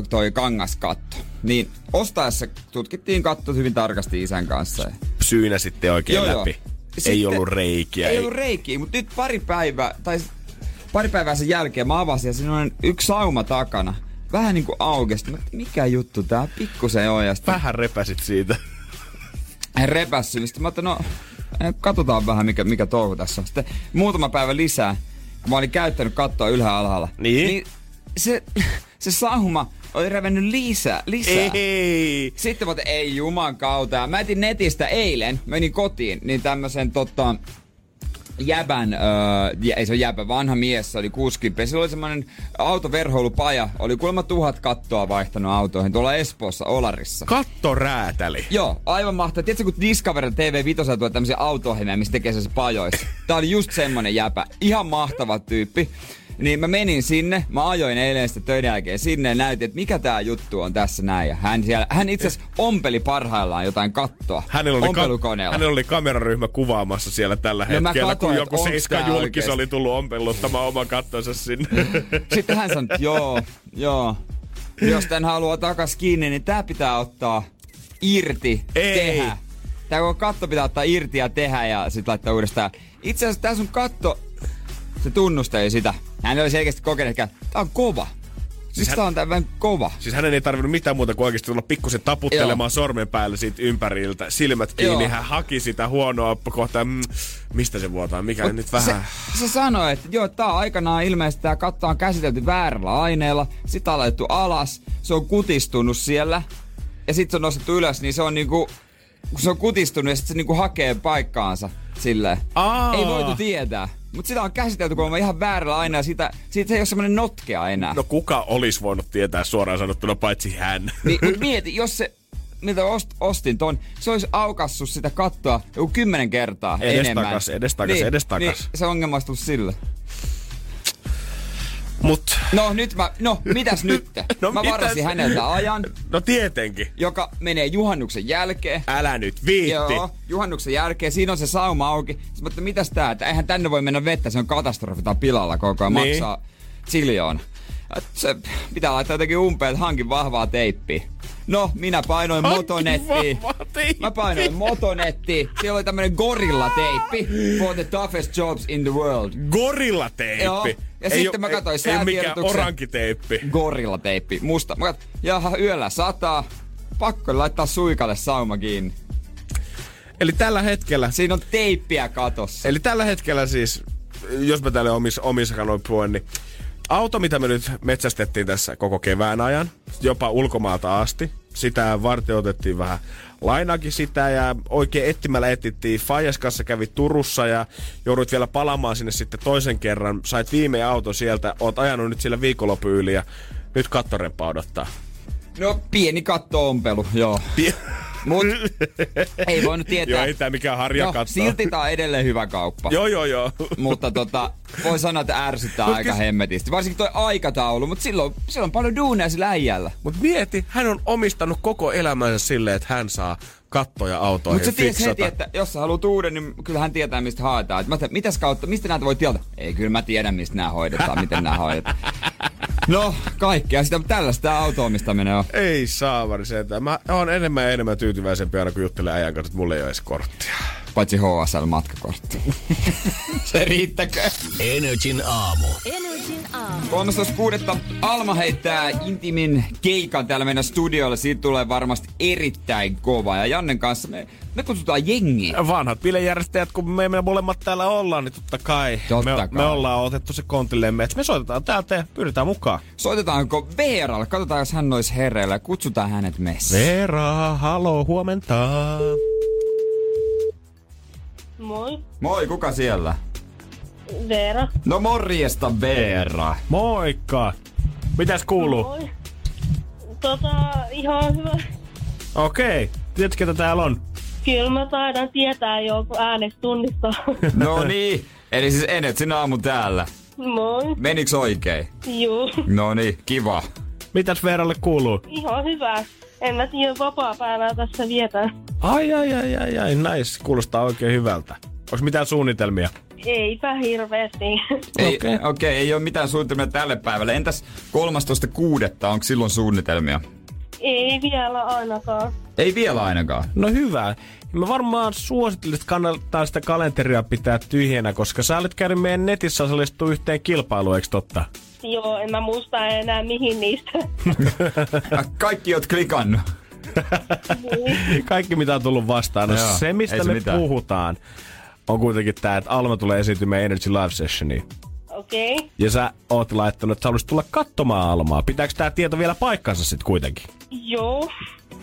toi kangaskatto. Niin ostaessa tutkittiin katto hyvin tarkasti isän kanssa. Syynä sitten oikein Joo, joo. läpi. Sitten- ei ollut reikiä. Ei ollut reikiä, mutta nyt pari päivää, tai pari päivää sen jälkeen mä avasin ja siinä on yksi sauma takana. Vähän niinku aukesti. Mikä juttu tää pikkusen on. Ja Vähän repäsit siitä. hän repässy. niin Sitten mä että no, eh, katsotaan vähän mikä, mikä touhu tässä on. Sitten muutama päivä lisää, kun mä olin käyttänyt kattoa ylhäällä alhaalla. Niin? niin se, se sauma oli revennyt lisää. lisää. Ei. Sitten mä ei juman kautta. Mä etin netistä eilen, menin kotiin, niin tämmösen tota, jäbän, öö, ei se ole jäbä, vanha mies, se oli 60. Sillä oli semmoinen autoverhoilupaja, oli kuulemma tuhat kattoa vaihtanut autoihin tuolla Espoossa, Olarissa. Kattoräätäli. Joo, aivan mahtavaa. Tiedätkö, kun Discovery TV 5 tuo tämmöisiä auto missä tekee se pajoissa. Tää oli just semmonen jäpä. Ihan mahtava tyyppi. Niin mä menin sinne, mä ajoin eilen sitten töiden jälkeen sinne ja näytin, että mikä tää juttu on tässä näin. Ja hän, siellä, hän itse asiassa ompeli parhaillaan jotain kattoa Hänellä oli, ka- ompelukoneella. hänellä oli kameraryhmä kuvaamassa siellä tällä No mä hetkellä, kun katsoin, joku että onks seiska julkis oli tullut ompeluttamaan oman kattonsa sinne. Sitten hän sanoi, että joo, joo. Jos tän haluaa takas kiinni, niin tää pitää ottaa irti, Ei. tehdä. Tää koko katto pitää ottaa irti ja tehdä ja sit laittaa uudestaan. Itse asiassa tää sun katto, se tunnusteli sitä. Hän oli selkeästi kokenut, että tää on kova. Siis hän- tää on tää vähän kova. Siis hänen ei tarvinnut mitään muuta kuin oikeasti tulla pikkusen taputtelemaan Joo. sormen päälle siitä ympäriltä. Silmät kiinni, Joo. hän haki sitä huonoa kohtaa. Mm, mistä se vuotaa? Mikä Mut nyt vähän... Se, se sanoi, että joo, tää on aikanaan ilmeisesti tää katto on käsitelty väärällä aineella, sit on laitettu alas, se on kutistunut siellä, ja sit se on nostettu ylös, niin se on niinku, kun se on kutistunut ja sit se niinku hakee paikkaansa silleen. Aa. Ei voitu tietää. Mutta sitä on käsitelty kuulemma ihan väärällä aineella, siitä, siitä ei ole semmonen notkea enää. No kuka olisi voinut tietää suoraan sanottuna paitsi hän? Niin, mut mieti, jos se, mitä ost, ostin ton, se olisi aukassut sitä kattoa joku kymmenen kertaa Edestakas, enemmän. edestakas, niin, edestakas. Niin, se ongelma olisi tullut sille. Mut, No nyt mä, no mitäs nyt? No mä mitäs? varasin häneltä ajan, no tietenkin. joka menee juhannuksen jälkeen. Älä nyt viitti. Joo, juhannuksen jälkeen. Siinä on se sauma auki. Sitten ajattelin, mitäs tää, että eihän tänne voi mennä vettä, se on katastrofi, tää on pilalla koko ajan, Niin. maksaa siljoon. Se pitää laittaa jotenkin umpeen, että hankin vahvaa teippiä. No, minä painoin Hankin motonettiin. Mä painoin motonettiin. Siellä oli tämmönen gorilla-teippi. For the toughest jobs in the world. Gorillateippi. Joo. Ja ei sitten oo- mä katsoin ei, ei mikään orankiteippi. Gorilla-teippi, musta. Mä kat, jaha, yöllä sataa. Pakko laittaa suikalle sauma kiinni. Eli tällä hetkellä, Siinä on teippiä katossa. eli tällä hetkellä siis, jos mä tälle omissa, omissa kanoin niin auto, mitä me nyt metsästettiin tässä koko kevään ajan, jopa ulkomaalta asti, sitä varten otettiin vähän lainakin sitä ja oikein etsimällä etittiin. Fajas kanssa kävi Turussa ja joudut vielä palaamaan sinne sitten toisen kerran. Sait viime auto sieltä, oot ajanut nyt sillä viikonlopun yli ja nyt kattoreppa odottaa. No, pieni kattoompelu, joo. Pie- Mut ei voinut tietää. Joo, ei tää mikään no, harjakatto. silti tää on edelleen hyvä kauppa. Joo, joo, joo. Mutta tota, voi sanoa, että ärsyttää Mut aika kys- hemmetisti. Varsinkin toi aikataulu, mutta silloin, silloin on paljon duuneja sillä äijällä. Mut mieti, hän on omistanut koko elämänsä silleen, että hän saa kattoja autoihin Mutta tiedät fiksata. heti, että jos sä haluat uuden, niin kyllä hän tietää, mistä haetaan. Et Mä ajattelin, mitäs kautta, mistä näitä voi tilata? Ei, kyllä mä tiedän, mistä nämä hoidetaan, miten nämä hoidetaan. No, kaikkea sitä tällaista tää auto-omistaminen on. Ei saavari se, että mä oon enemmän ja enemmän tyytyväisempi aina kun juttelen äijän kanssa, että mulla ei ole edes korttia. Paitsi HSL-matkakortti. Se riittäkö? Energin aamu. Energin aamu. 13.6. Alma heittää Intimin keikan täällä meidän studiolla. Siitä tulee varmasti erittäin kova. Ja Jannen kanssa me, me kutsutaan jengiä. Vanhat bilejärjestäjät, kun me, me molemmat täällä ollaan, niin totta kai, Totta me, kai. me ollaan otettu se kontillemme, että me soitetaan täältä ja pyydetään mukaan. Soitetaanko Veeralle? Katsotaan, jos hän olisi hereillä. ja Kutsutaan hänet messiin. Veera, haloo, huomenta. Moi, Moi, kuka siellä? Veera. No morjesta Veera. Moikka. Mitäs kuuluu? Moi. Tota, ihan hyvä. Okei, tiedätkö ketä täällä on? Kyllä mä taidan tietää jo, kun äänestä tunnistaa. No niin. Eli siis Enet, sinä aamu täällä. Moi. Meniks oikein? Juu. No niin, kiva. Mitäs Veeralle kuuluu? Ihan hyvä. En mä tiedä, vapaa-päivää tässä vietään. Ai, ai, ai, ai, ai, nice. Kuulostaa oikein hyvältä. Onko mitään suunnitelmia? Eipä hirveästi. Ei, Okei. okay. okay, ei ole mitään suunnitelmia tälle päivälle. Entäs 13.6. onko silloin suunnitelmia? Ei vielä ainakaan. Ei vielä ainakaan. No hyvä. Mä varmaan suosittelisin, että kannattaa sitä kalenteria pitää tyhjänä, koska sä olet käynyt meidän netissä osallistua yhteen kilpailuun, eikö totta? Joo, en mä muista enää mihin niistä. Kaikki oot klikannut. Kaikki mitä on tullut vastaan. No Joo, se, mistä se me mitään. puhutaan, on kuitenkin tää, että Alma tulee esiintymään Energy Live Sessioniin. Okei. Okay. Ja sä oot laittanut, että sä haluaisit tulla katsomaan Almaa. Pitääkö tää tieto vielä paikkansa sitten kuitenkin? Joo.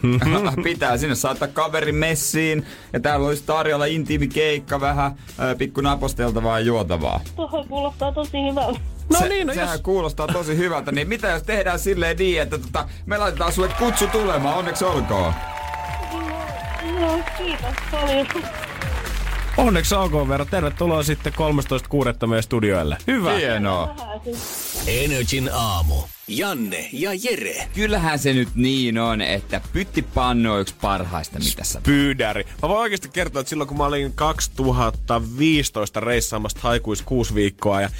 Pitää sinne saattaa kaverin messiin. Ja täällä olisi tarjolla intiimi keikka, vähän pikku naposteltavaa ja juotavaa. Tuohon kuulostaa tosi hyvältä. No Se, niin, no sehän jos... kuulostaa tosi hyvältä. Niin mitä jos tehdään silleen niin, että tota, me laitetaan sulle kutsu tulemaan, onneksi olkoon. Joo, kiitos paljon. Onneksi olkoon Veera. Tervetuloa sitten 13.6. meidän studioille. Hyvä. Hienoa. Energin aamu. Janne ja Jere. Kyllähän se nyt niin on, että pyttipannu on yksi parhaista, mitä sä pyydäri. Mä voin oikeasti kertoa, että silloin kun mä olin 2015 reissaamassa haikuis kuusi viikkoa ja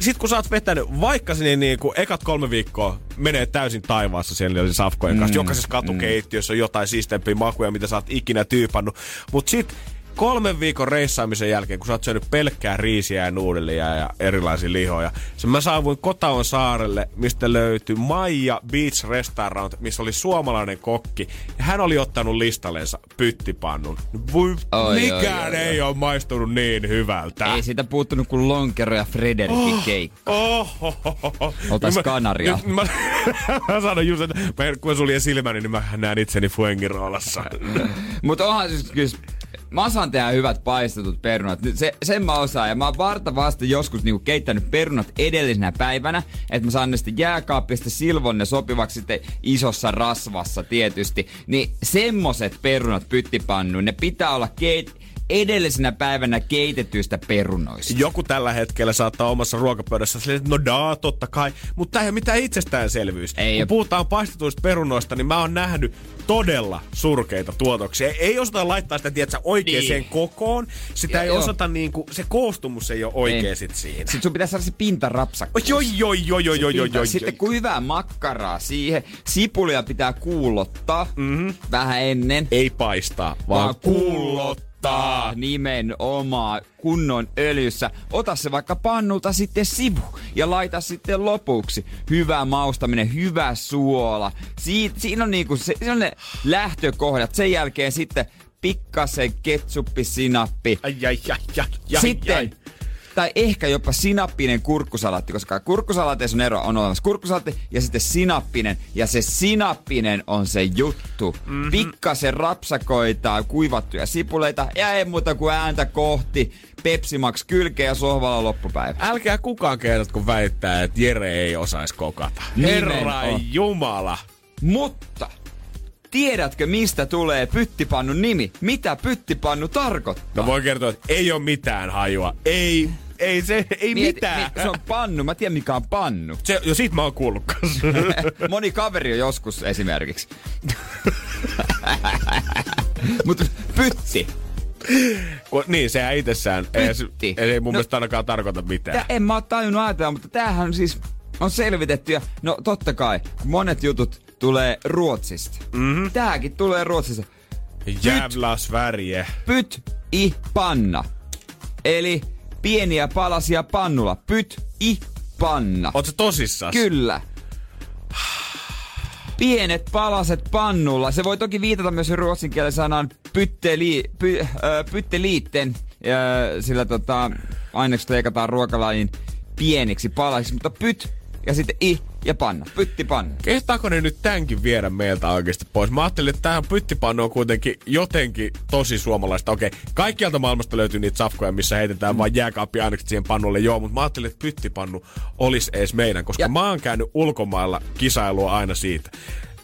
sit kun sä oot vetänyt, vaikka sinne niin kuin ekat kolme viikkoa menee täysin taivaassa siellä oli safkojen kanssa. Mm, Jokaisessa katukeittiössä on jotain siistempiä makuja, mitä sä oot ikinä tyypannut. Mut sit kolmen viikon reissaamisen jälkeen, kun sä oot syönyt pelkkää riisiä ja nuudelia ja erilaisia lihoja. Se mä saavuin Kotaon saarelle, mistä löytyi Maija Beach Restaurant, missä oli suomalainen kokki. Ja hän oli ottanut listallensa pyttipannun. Voi, Oi, mikään oi, oi, ei ole maistunut niin hyvältä. Ei siitä puuttunut kuin Lonkero ja Frederikin oh. keikka. Oh, oh, oh, oh. Oltais mä- Kanaria. Mä, mä sanon just, että mä, kun mä suljen silmäni, niin mä näen itseni Fuengiroolassa. Mutta onhan siis kyllä, mä osaan tehdä hyvät paistetut perunat. Se, sen mä osaan. Ja mä oon vartavasti joskus niinku keittänyt perunat edellisenä päivänä. Että mä saan ne sitten jääkaappista silvon ne sopivaksi sitten isossa rasvassa tietysti. Niin semmoset perunat pyttipannuun, ne pitää olla keit- edellisenä päivänä keitetyistä perunoista. Joku tällä hetkellä saattaa omassa ruokapöydässä silleen, että no daa, totta kai. Mutta tämä ei ole mitään itsestäänselvyys. Ei Kun puhutaan paistetuista perunoista, niin mä oon nähnyt todella surkeita tuotoksia. Ei osata laittaa sitä, tiedätkö, oikeaan Niin. kokoon. Sitä Joo, ei joo. osata niinku, se koostumus ei ole oikein Ei. sit siinä. Sitten sun pitää saada se pinta. Oi, oi, oi, oi, oi, oi, oi, oi. Sitten kun hyvää makkaraa siihen, sipulia pitää kuulottaa mm-hmm. vähän ennen. Ei paistaa, vaan, Vaan kullottaa. nimenomaan kunnon öljyssä. Ota se vaikka pannulta sitten sivu ja laita sitten lopuksi. Hyvä maustaminen, hyvä suola. Siit, siinä on niinku se, siinä on ne lähtökohdat. Sen jälkeen sitten pikkasen ketsuppi, sinappi. Ai, ai, ai, ai, ai, Sitten, ai. Tai ehkä jopa sinappinen kurkkusalaatti, koska kurkkusalaatteissa on ero, on olemassa kurkkusalaatti ja sitten sinappinen. Ja se sinappinen on se juttu. Mm-hmm. Pikkasen rapsakoita, kuivattuja sipuleita ja ei muuta kuin ääntä kohti. Pepsi Max kylkeä ja sohvalla loppupäivä. Älkää kukaan kerrot, kun väittää, että Jere ei osaisi kokata. Herra. Jumala. Mutta tiedätkö mistä tulee pyttipannun nimi? Mitä pyttipannu tarkoittaa? No voi kertoa, että ei ole mitään hajua. Ei, ei se, ei Mieti- mitään. mieti, se on pannu. Mä tiedän mikä on pannu. Se, jo sit mä oon kuullut kanssa. Moni kaveri on joskus esimerkiksi. Mutta pytti. Kun- niin, sehän itsessään ei, se- Pytti. ei mun No- mielestä ainakaan tarkoita mitään. Tää, en mä oo tajunnut ajatella, mutta tämähän siis on selvitetty. Ja, no totta kai, monet jutut tulee Ruotsista. Mm-hmm. Tääkin tulee Ruotsista. Jävla Sverige. Pyt i panna. Eli pieniä palasia pannulla. Pyt i panna. Oot sä tosissas? Kyllä. Pienet palaset pannulla. Se voi toki viitata myös ruotsin kielen sanaan pytteli, py, äh, pytteliitten, ja sillä tota, ainekset leikataan ruokalajin pieniksi palasiksi, mutta pyt ja sitten i ja panna. Pytti panna. Kehtaako ne nyt tämänkin viedä meiltä oikeasti pois? Mä ajattelin, että tähän pyttipannu on kuitenkin jotenkin tosi suomalaista. Okei, kaikkialta maailmasta löytyy niitä safkoja, missä heitetään mm. vain jääkaappi ainekset siihen pannulle. Joo, mutta mä ajattelin, että pyttipannu olisi edes meidän, koska. Ja- mä oon käynyt ulkomailla kisailua aina siitä,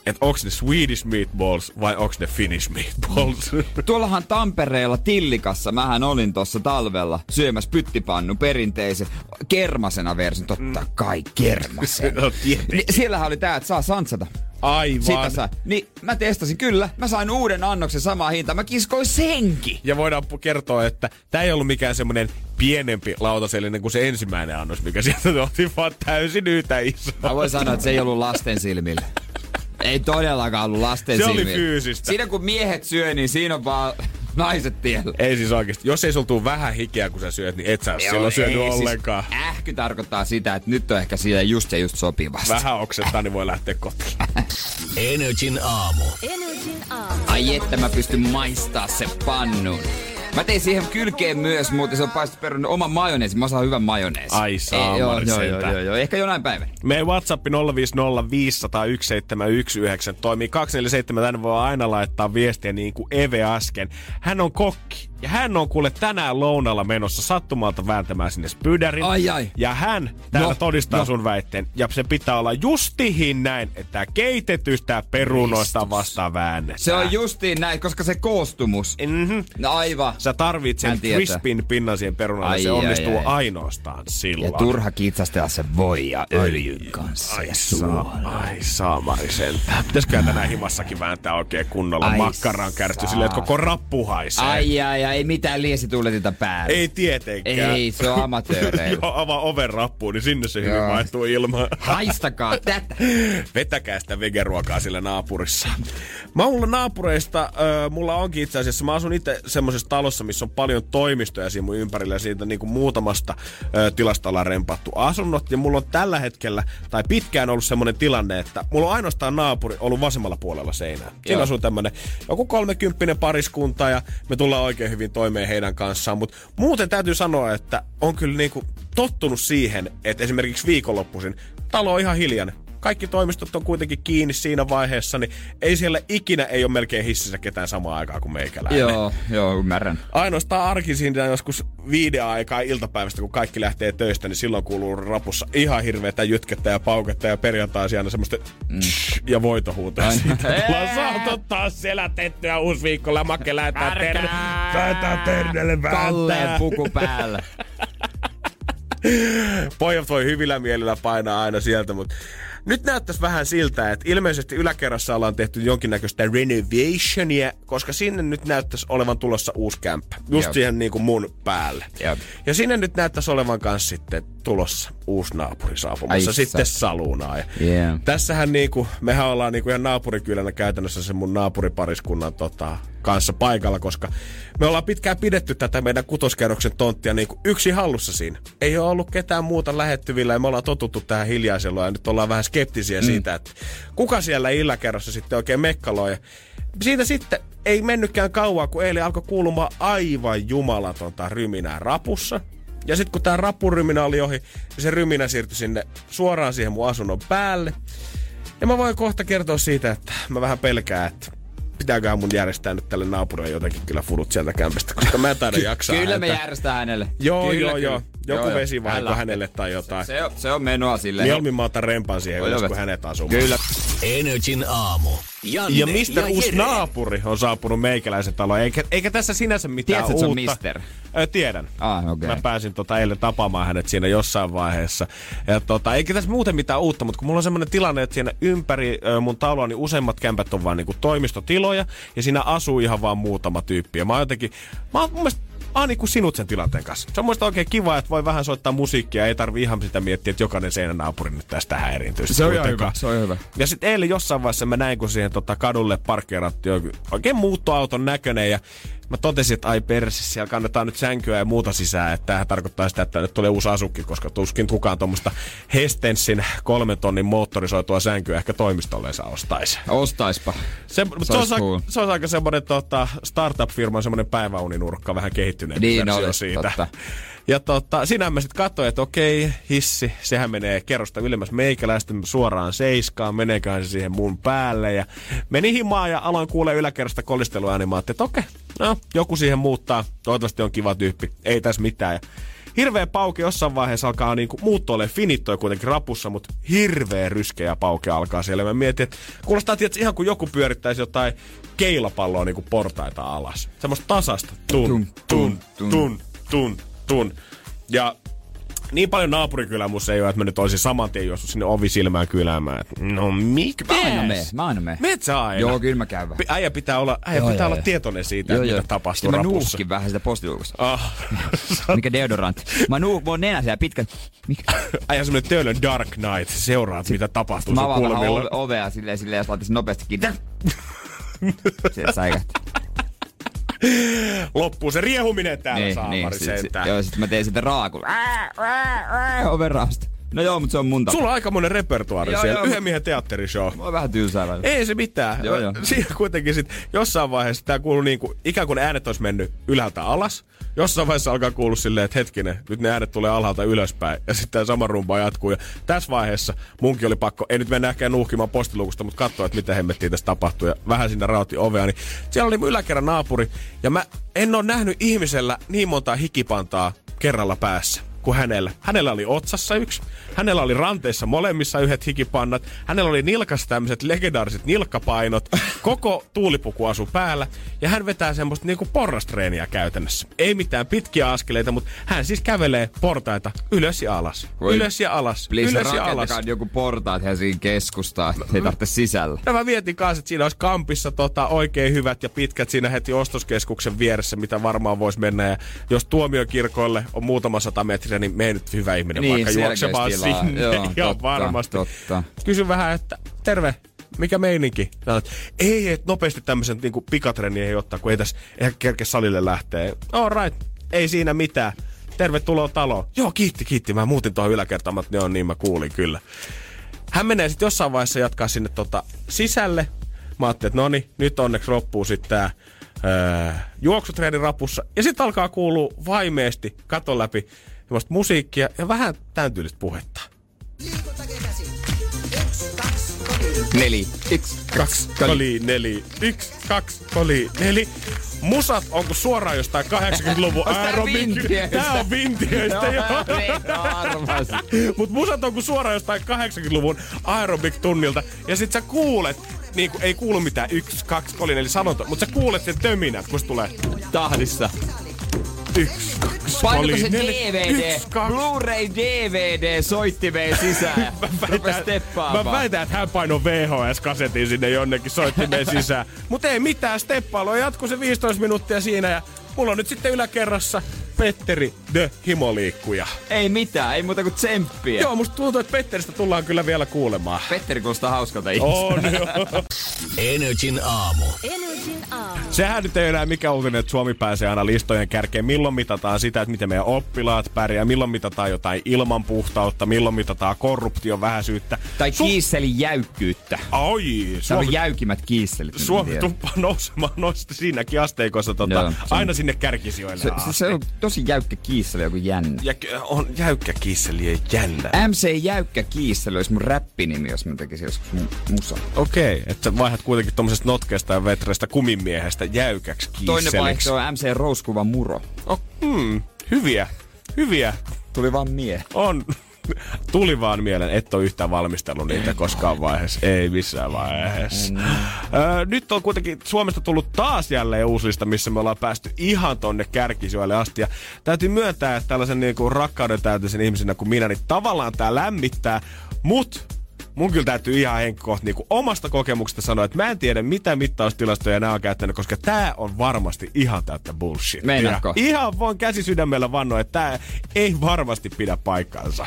että onks ne Swedish meatballs vai onks ne Finnish meatballs. Tuollahan Tampereella Tillikassa, mähän olin tuossa talvella syömässä pyttipannu perinteisen kermasena version. Totta kai kermasena. No, tietenkin. Ni- Siellähän oli tää, että saa sansata. Aivan. Sitä saa. Niin mä testasin kyllä. Mä sain uuden annoksen samaa hintaa. Mä kiskoin senkin. Ja voidaan kertoa, että tämä ei ollut mikään semmoinen pienempi lautasellinen kuin se ensimmäinen annos, mikä sieltä tuotiin, vaan täysin yhtä iso. Mä voin sanoa, että se ei ollut lasten silmillä. Ei todellakaan ollut lasten Se oli silmillä. fyysistä. Siinä kun miehet syö, niin siinä on vaan naiset tiellä. Ei siis oikeesti. Jos ei sul tuu vähän hikeä, kun sä syöt, niin et sä oo silloin syönyt ei, ollenkaan. Siis ähky tarkoittaa sitä, että nyt on ehkä siellä just ja just sopivasti. Vähän oksettaa, niin voi lähteä kotiin. Energin aamu. Energin aamu. Ai että mä pystyn maistaa se pannun. Mä tein siihen kylkeen myös, mutta se on paistettu perun oman majoneesi. Mä osaan hyvän majoneesi. Ai saamari joo, joo, joo, sentään. joo, joo, Ehkä jonain päivänä. Meidän WhatsApp 050501719 toimii 247. Tänne voi aina laittaa viestiä niin kuin Eve äsken. Hän on kokki. Ja hän on kuule tänään lounalla menossa sattumalta vääntämään sinne spydärin. Ai, ai. Ja hän täällä No, todistaa no. sun väitteen. Ja se pitää olla justihin näin, että keitetystä perunoista vasta väännetään. Se on justiin näin, koska se koostumus. Mhm. No aivan. Sä tarvit sen crispin pinnan siihen perunalle. Ai, se ai, onnistuu ai. ainoastaan sillä. Ja turha kitsastella se voi ja öljyn kanssa. Ai, ja suola. ai saamari sentään. Pitäisiköhän tänään himassakin vääntää oikein kunnolla Ai makkaran kärty silleen, että koko rappu haisee. Ai ai ai, ei mitään liesituuletinta päällä. Ei tietenkään. Ei, se on amatööreily. Joo, avaa oven rappuun, niin sinne se hyvin vaihtuu ilmaan. Haistakaa tätä. Vetäkää sitä vegeruokaa sillä naapurissa. Mä mulla naapureista, äh, mulla onkin itse asiassa, mä asun itse semmoisessa talossa, missä on paljon toimistoja siinä mun ympärillä ja siitä niin kuin muutamasta äh, tilasta ollaan rempattu asunnot. Ja mulla on tällä hetkellä, tai pitkään ollut semmoinen tilanne, että mulla on ainoastaan naapuri ollut vasemmalla puolella seinää. Siinä Joo. asuu tämmönen joku kolmekymppinen pariskunta ja me tullaan oikein hyvin toimeen heidän kanssaan. Mutta muuten täytyy sanoa, että on kyllä niinku tottunut siihen, että esimerkiksi viikonloppuisin talo on ihan hiljainen kaikki toimistot on kuitenkin kiinni siinä vaiheessa, niin ei siellä ikinä ei ole melkein hississä ketään samaan aikaan kuin meikäläinen. joo, joo, ymmärrän. Ainoastaan arkisin joskus viiden aikaa iltapäivästä, kun kaikki lähtee töistä, niin silloin kuuluu rapussa ihan hirveätä jytkettä ja pauketta ja perjantaisin aina semmoista mm. ja voitohuutoa Ai. siitä. Tullaan saatu taas selätettyä uusi viikko, lämäkke lähetään terne, lähetään ternelle Kalleen vääntää. puku päällä. Pojat voi hyvillä mielillä painaa aina sieltä, mutta nyt näyttäisi vähän siltä, että ilmeisesti yläkerrassa ollaan tehty jonkinnäköistä renovationia, koska sinne nyt näyttäisi olevan tulossa uusi kämppä. Just Jep. siihen niin kuin mun päälle. Jep. Ja sinne nyt näyttäisi olevan kanssa sitten tulossa uusi naapuri saapumassa Ai sitten. Ja Yeah. Tässähän niinku, mehän ollaan niinku ihan naapurikylänä käytännössä sen mun naapuripariskunnan tota, kanssa paikalla, koska me ollaan pitkään pidetty tätä meidän kutoskerroksen tonttia niinku yksi hallussa siinä. Ei ole ollut ketään muuta lähettyvillä ja me ollaan totuttu tähän hiljaiseloon ja nyt ollaan vähän skeptisiä mm. siitä, että kuka siellä illakerrossa sitten oikein mekkaloi. Siitä sitten ei mennytkään kauan, kun eilen alkoi kuulumaan aivan jumalatonta ryminää rapussa. Ja sitten kun tämä rappuryminä oli ohi, niin se ryminä siirtyi sinne suoraan siihen mun asunnon päälle. Ja mä voin kohta kertoa siitä, että mä vähän pelkään, että pitääköhän mun järjestää nyt tälle naapurille jotenkin kyllä fudut sieltä kämpästä, koska mä en taida jaksaa Kyllä me häntä. järjestetään hänelle. Joo, kyllä, joo, kyllä. joo. Joku Joo, vesivahinko Älä. hänelle tai jotain. Se on, se on menoa silleen. Mieluummin mä otan rempan siihen ylös, kun hänet asuu. Kyllä. Energin aamu. Janne Ja mistä ja uusi Jere. naapuri on saapunut meikäläisen taloon? Eikä, eikä tässä sinänsä mitään Tiedätkö, se uutta. mister? Ö, tiedän. Ah, okei. Mä pääsin tota eilen tapaamaan hänet siinä jossain vaiheessa. Ja tota, eikä tässä muuten mitään uutta, mutta kun mulla on semmoinen tilanne, että siinä ympäri mun taloa, niin useimmat kämpät on vaan niinku toimistotiloja, ja siinä asuu ihan vaan muutama tyyppi. Ja mä oon jotenkin, mä oon mun mielestä Mä oon niinku sinut sen tilanteen kanssa. Se on muista oikein kiva, että voi vähän soittaa musiikkia, ei tarvi ihan sitä miettiä, että jokainen seinänaapuri nyt tästä häiriintyy. Se on ihan hyvä, se on hyvä. Ja sitten eilen jossain vaiheessa mä näin, kun siihen tota, kadulle parkkeerattiin oikein muuttoauton näköinen ja mä totesin, että ai persi, siellä kannetaan nyt sänkyä ja muuta sisään, että tämähän tarkoittaa sitä, että nyt tulee uusi asukki, koska tuskin kukaan tuommoista Hestensin kolmen tonnin moottorisoitua sänkyä ehkä toimistolleensa ostaisi. Ostaispa. Se, se, Se on, cool. se on aika semmoinen tota, startup-firman semmoinen päiväuninurkka, vähän kehittyneet Niin versio siitä. totta. Ja tota, sinä mä sitten katsoin, että okei, hissi, sehän menee kerrosta ylemmäs meikäläistä suoraan seiskaan, meneeköhän se siihen mun päälle. Ja meni himaan ja aloin kuulee yläkerrasta kolisteluääni. Mä ajattelin, että okei, no joku siihen muuttaa. Toivottavasti on kiva tyyppi. Ei tässä mitään. Ja hirveä pauke jossain vaiheessa alkaa niinku muutto ole finittoja kuitenkin rapussa, mutta hirveä ryskeä pauke alkaa siellä. Mä mietin, että kuulostaa tietysti ihan kuin joku pyörittäisi jotain keilapalloa niinku portaita alas. Semmoista tasasta. Tun, tun, tun, tun, tun, tun. Ja niin paljon naapurikylä ei ole, että mä nyt olisin saman tien juossut sinne ovisilmään kyläämään. Et, No mikä? Mä aina mene, mä aina mene. Meet sä aina? Joo, kyllä mä käyn vähän. Äijä pitää olla, äijä Joo, pitää joo, olla joo. tietoinen siitä, että mitä tapahtuu Sitten mä rapussa. nuuhkin vähän sitä postiluukusta. Ah. Mikä deodorantti. Mä nuuh, mun nenä siellä pitkä. Mikä? Äijä semmonen töölön Dark Knight. Seuraat, mitä tapahtuu Mä sun avaan kulmilla. ove, ovea silleen, silleen, jos laittaisin nopeasti kiinni. Sieltä säikähti. Loppuu se riehuminen täällä Niin, saamari niin. Sit, sit, joo, sit mä tein sitten raakun. Ää, ää, ää, Oven raasta. No joo, mutta se on mun tapa. Sulla on aikamoinen repertuaari Joo, siellä. joo. Yhden miehen teatterishow. Mä oon vähän tylsää välillä. Ei se mitään. Joo, joo. Siinä kuitenkin sit jossain vaiheessa tää kuuluu niinku, ikään kuin ne äänet olisi mennyt ylhäältä alas. Jossain vaiheessa alkaa kuulua silleen, että hetkinen, nyt ne äänet tulee alhaalta ylöspäin. Ja sitten tämä sama rumba jatkuu. Ja tässä vaiheessa munkin oli pakko, ei nyt mennä ehkä nuuhkimaan postilukusta, mutta katsoa, että mitä hemmettiin tässä tapahtui. Ja vähän sinne rauti ovea, niin siellä oli mun yläkerran naapuri. Ja mä en ole nähnyt ihmisellä niin montaa hikipantaa kerralla päässä kuin hänellä. Hänellä oli otsassa yksi, hänellä oli ranteissa molemmissa yhdet hikipannat, hänellä oli nilkassa tämmöiset legendaariset nilkkapainot, koko tuulipuku asu päällä, ja hän vetää semmoista niinku porrastreeniä käytännössä. Ei mitään pitkiä askeleita, mutta hän siis kävelee portaita ylös ja alas, Voi- ylös ja alas, Please, ylös ja alas. joku portaat Helsingin keskustaan, ei tarvitse sisällä. Ja mä mietin kanssa, että siinä olisi kampissa tota, oikein hyvät ja pitkät siinä heti ostoskeskuksen vieressä, mitä varmaan voisi mennä. Ja jos tuomiokirkoille on muutama sata metriä, niin mene nyt hyvä ihminen Niin, vaikka juoksemaan tilaa. sinne. Joo, Ihan totta, varmasti. totta. Kysyn vähän, että terve, mikä meininki? Sanoit, ei, että nopeasti tämmöisen niinku pikatrenni ei ottaa, kun ei tässä eihän kerke salille lähtee. All right, ei siinä mitään. Tervetuloa taloon. Joo, kiitti, kiitti. Mä muutin tuohon yläkertaan, mutta ne on niin, mä kuulin kyllä. Hän menee sitten jossain vaiheessa jatkaa sinne tota sisälle. Mä ajattelin, että no niin, nyt onneksi loppuu sitten tää öö, juoksutreeni rapussa. Ja sitten alkaa kuulua vaimeesti katon läpi semmoista musiikkia ja vähän tämän tyylistä puhetta. Neli, yksi, Kaksi, koli, neli, yksi, kaksi, koli, neli. Musat onko suoraan jostain 80-luvun Onks tää aerobik? vintiöistä? Tää on vintiöistä, joo. Niin, arvasin. Mut musat on suoraan jostain 80-luvun aerobik-tunnilta. Ja sit sä kuulet, niin kuin ei kuulu mitään yksi, kaksi, kolin, eli sanonta, mutta sä kuulet sen töminät, kun se tulee Tahdissa. Yksi, kaksi, Painuko kolin, se DVD, yksi, kaksi. Blu-ray DVD soittimeen sisään? Mä väitän, mä väitän, että hän painoi VHS-kasetin sinne jonnekin soittimeen sisään. Mutta ei mitään steppailua. Jatkuu se 15 minuuttia siinä ja mulla on nyt sitten yläkerrassa Petteri the Himoliikkuja. Ei mitään, ei muuta kuin tsemppiä. Joo, musta tuntuu, että Petteristä tullaan kyllä vielä kuulemaan. Petteri kuulostaa hauskalta ihmiseltä. On joo. Energin aamu. Energin aamu. Sehän nyt ei enää mikä uutinen, että Suomi pääsee aina listojen kärkeen. Milloin mitataan sitä, että miten meidän oppilaat pärjää, milloin mitataan jotain ilman puhtautta, milloin mitataan korruption vähäisyyttä. Tai kiisselin jäykkyyttä. Ai, Tämä Suomi, on jäykimmät kiisselit. Suomi tuppaa nousemaan noista siinäkin asteikossa tota, Joo, se on- aina sinne kärkisijoille Se, se, se, on tosi jäykkä kiisseli, joku jännä. Ja k- on jäykkä kisseli ja jännä. MC Jäykkä Kiisseli olisi mun räppinimi, jos mä tekisin joskus mu- musa. Okei, että sä vaihdat kuitenkin tommosesta notkeasta ja vetrestä kumimiehestä jäykäksi kisseliksi. Toinen vaihtoehto on MC Rouskuva Muro. Oh, hmm, hyviä, hyviä. Tuli vaan mie. On. Tuli vaan mieleen, et ole yhtään valmistellut niitä koskaan vaiheessa. Ei missään vaiheessa. Öö, nyt on kuitenkin Suomesta tullut taas jälleen uusi lista, missä me ollaan päästy ihan tonne kärkisijoille asti. Ja täytyy myöntää, että tällaisen niinku rakkauden täyteisen ihmisenä kuin minä, niin tavallaan tää lämmittää, mut mun kyllä täytyy ihan henkkohta niinku omasta kokemuksesta sanoa, että mä en tiedä mitä mittaustilastoja nämä on käyttänyt, koska tää on varmasti ihan täyttä bullshit. Meinaatko? Ihan voin käsi sydämellä vannoa, että tää ei varmasti pidä paikkaansa.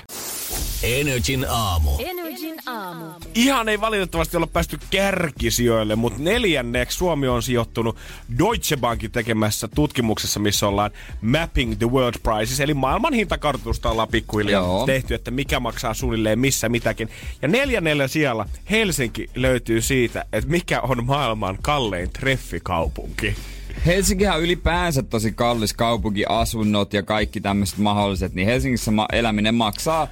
Energin aamu. Energin aamu. Ihan ei valitettavasti olla päästy kärkisijoille, mutta neljänneksi Suomi on sijoittunut Deutsche Bankin tekemässä tutkimuksessa, missä ollaan Mapping the World Prices, eli maailman hintakartoitusta ollaan pikkuhiljaa Joo. tehty, että mikä maksaa suunnilleen missä mitäkin. Ja neljännellä sijalla Helsinki löytyy siitä, että mikä on maailman kallein treffikaupunki. Helsinkihän on ylipäänsä tosi kallis kaupunki, asunnot ja kaikki tämmöiset mahdolliset, niin Helsingissä ma- eläminen maksaa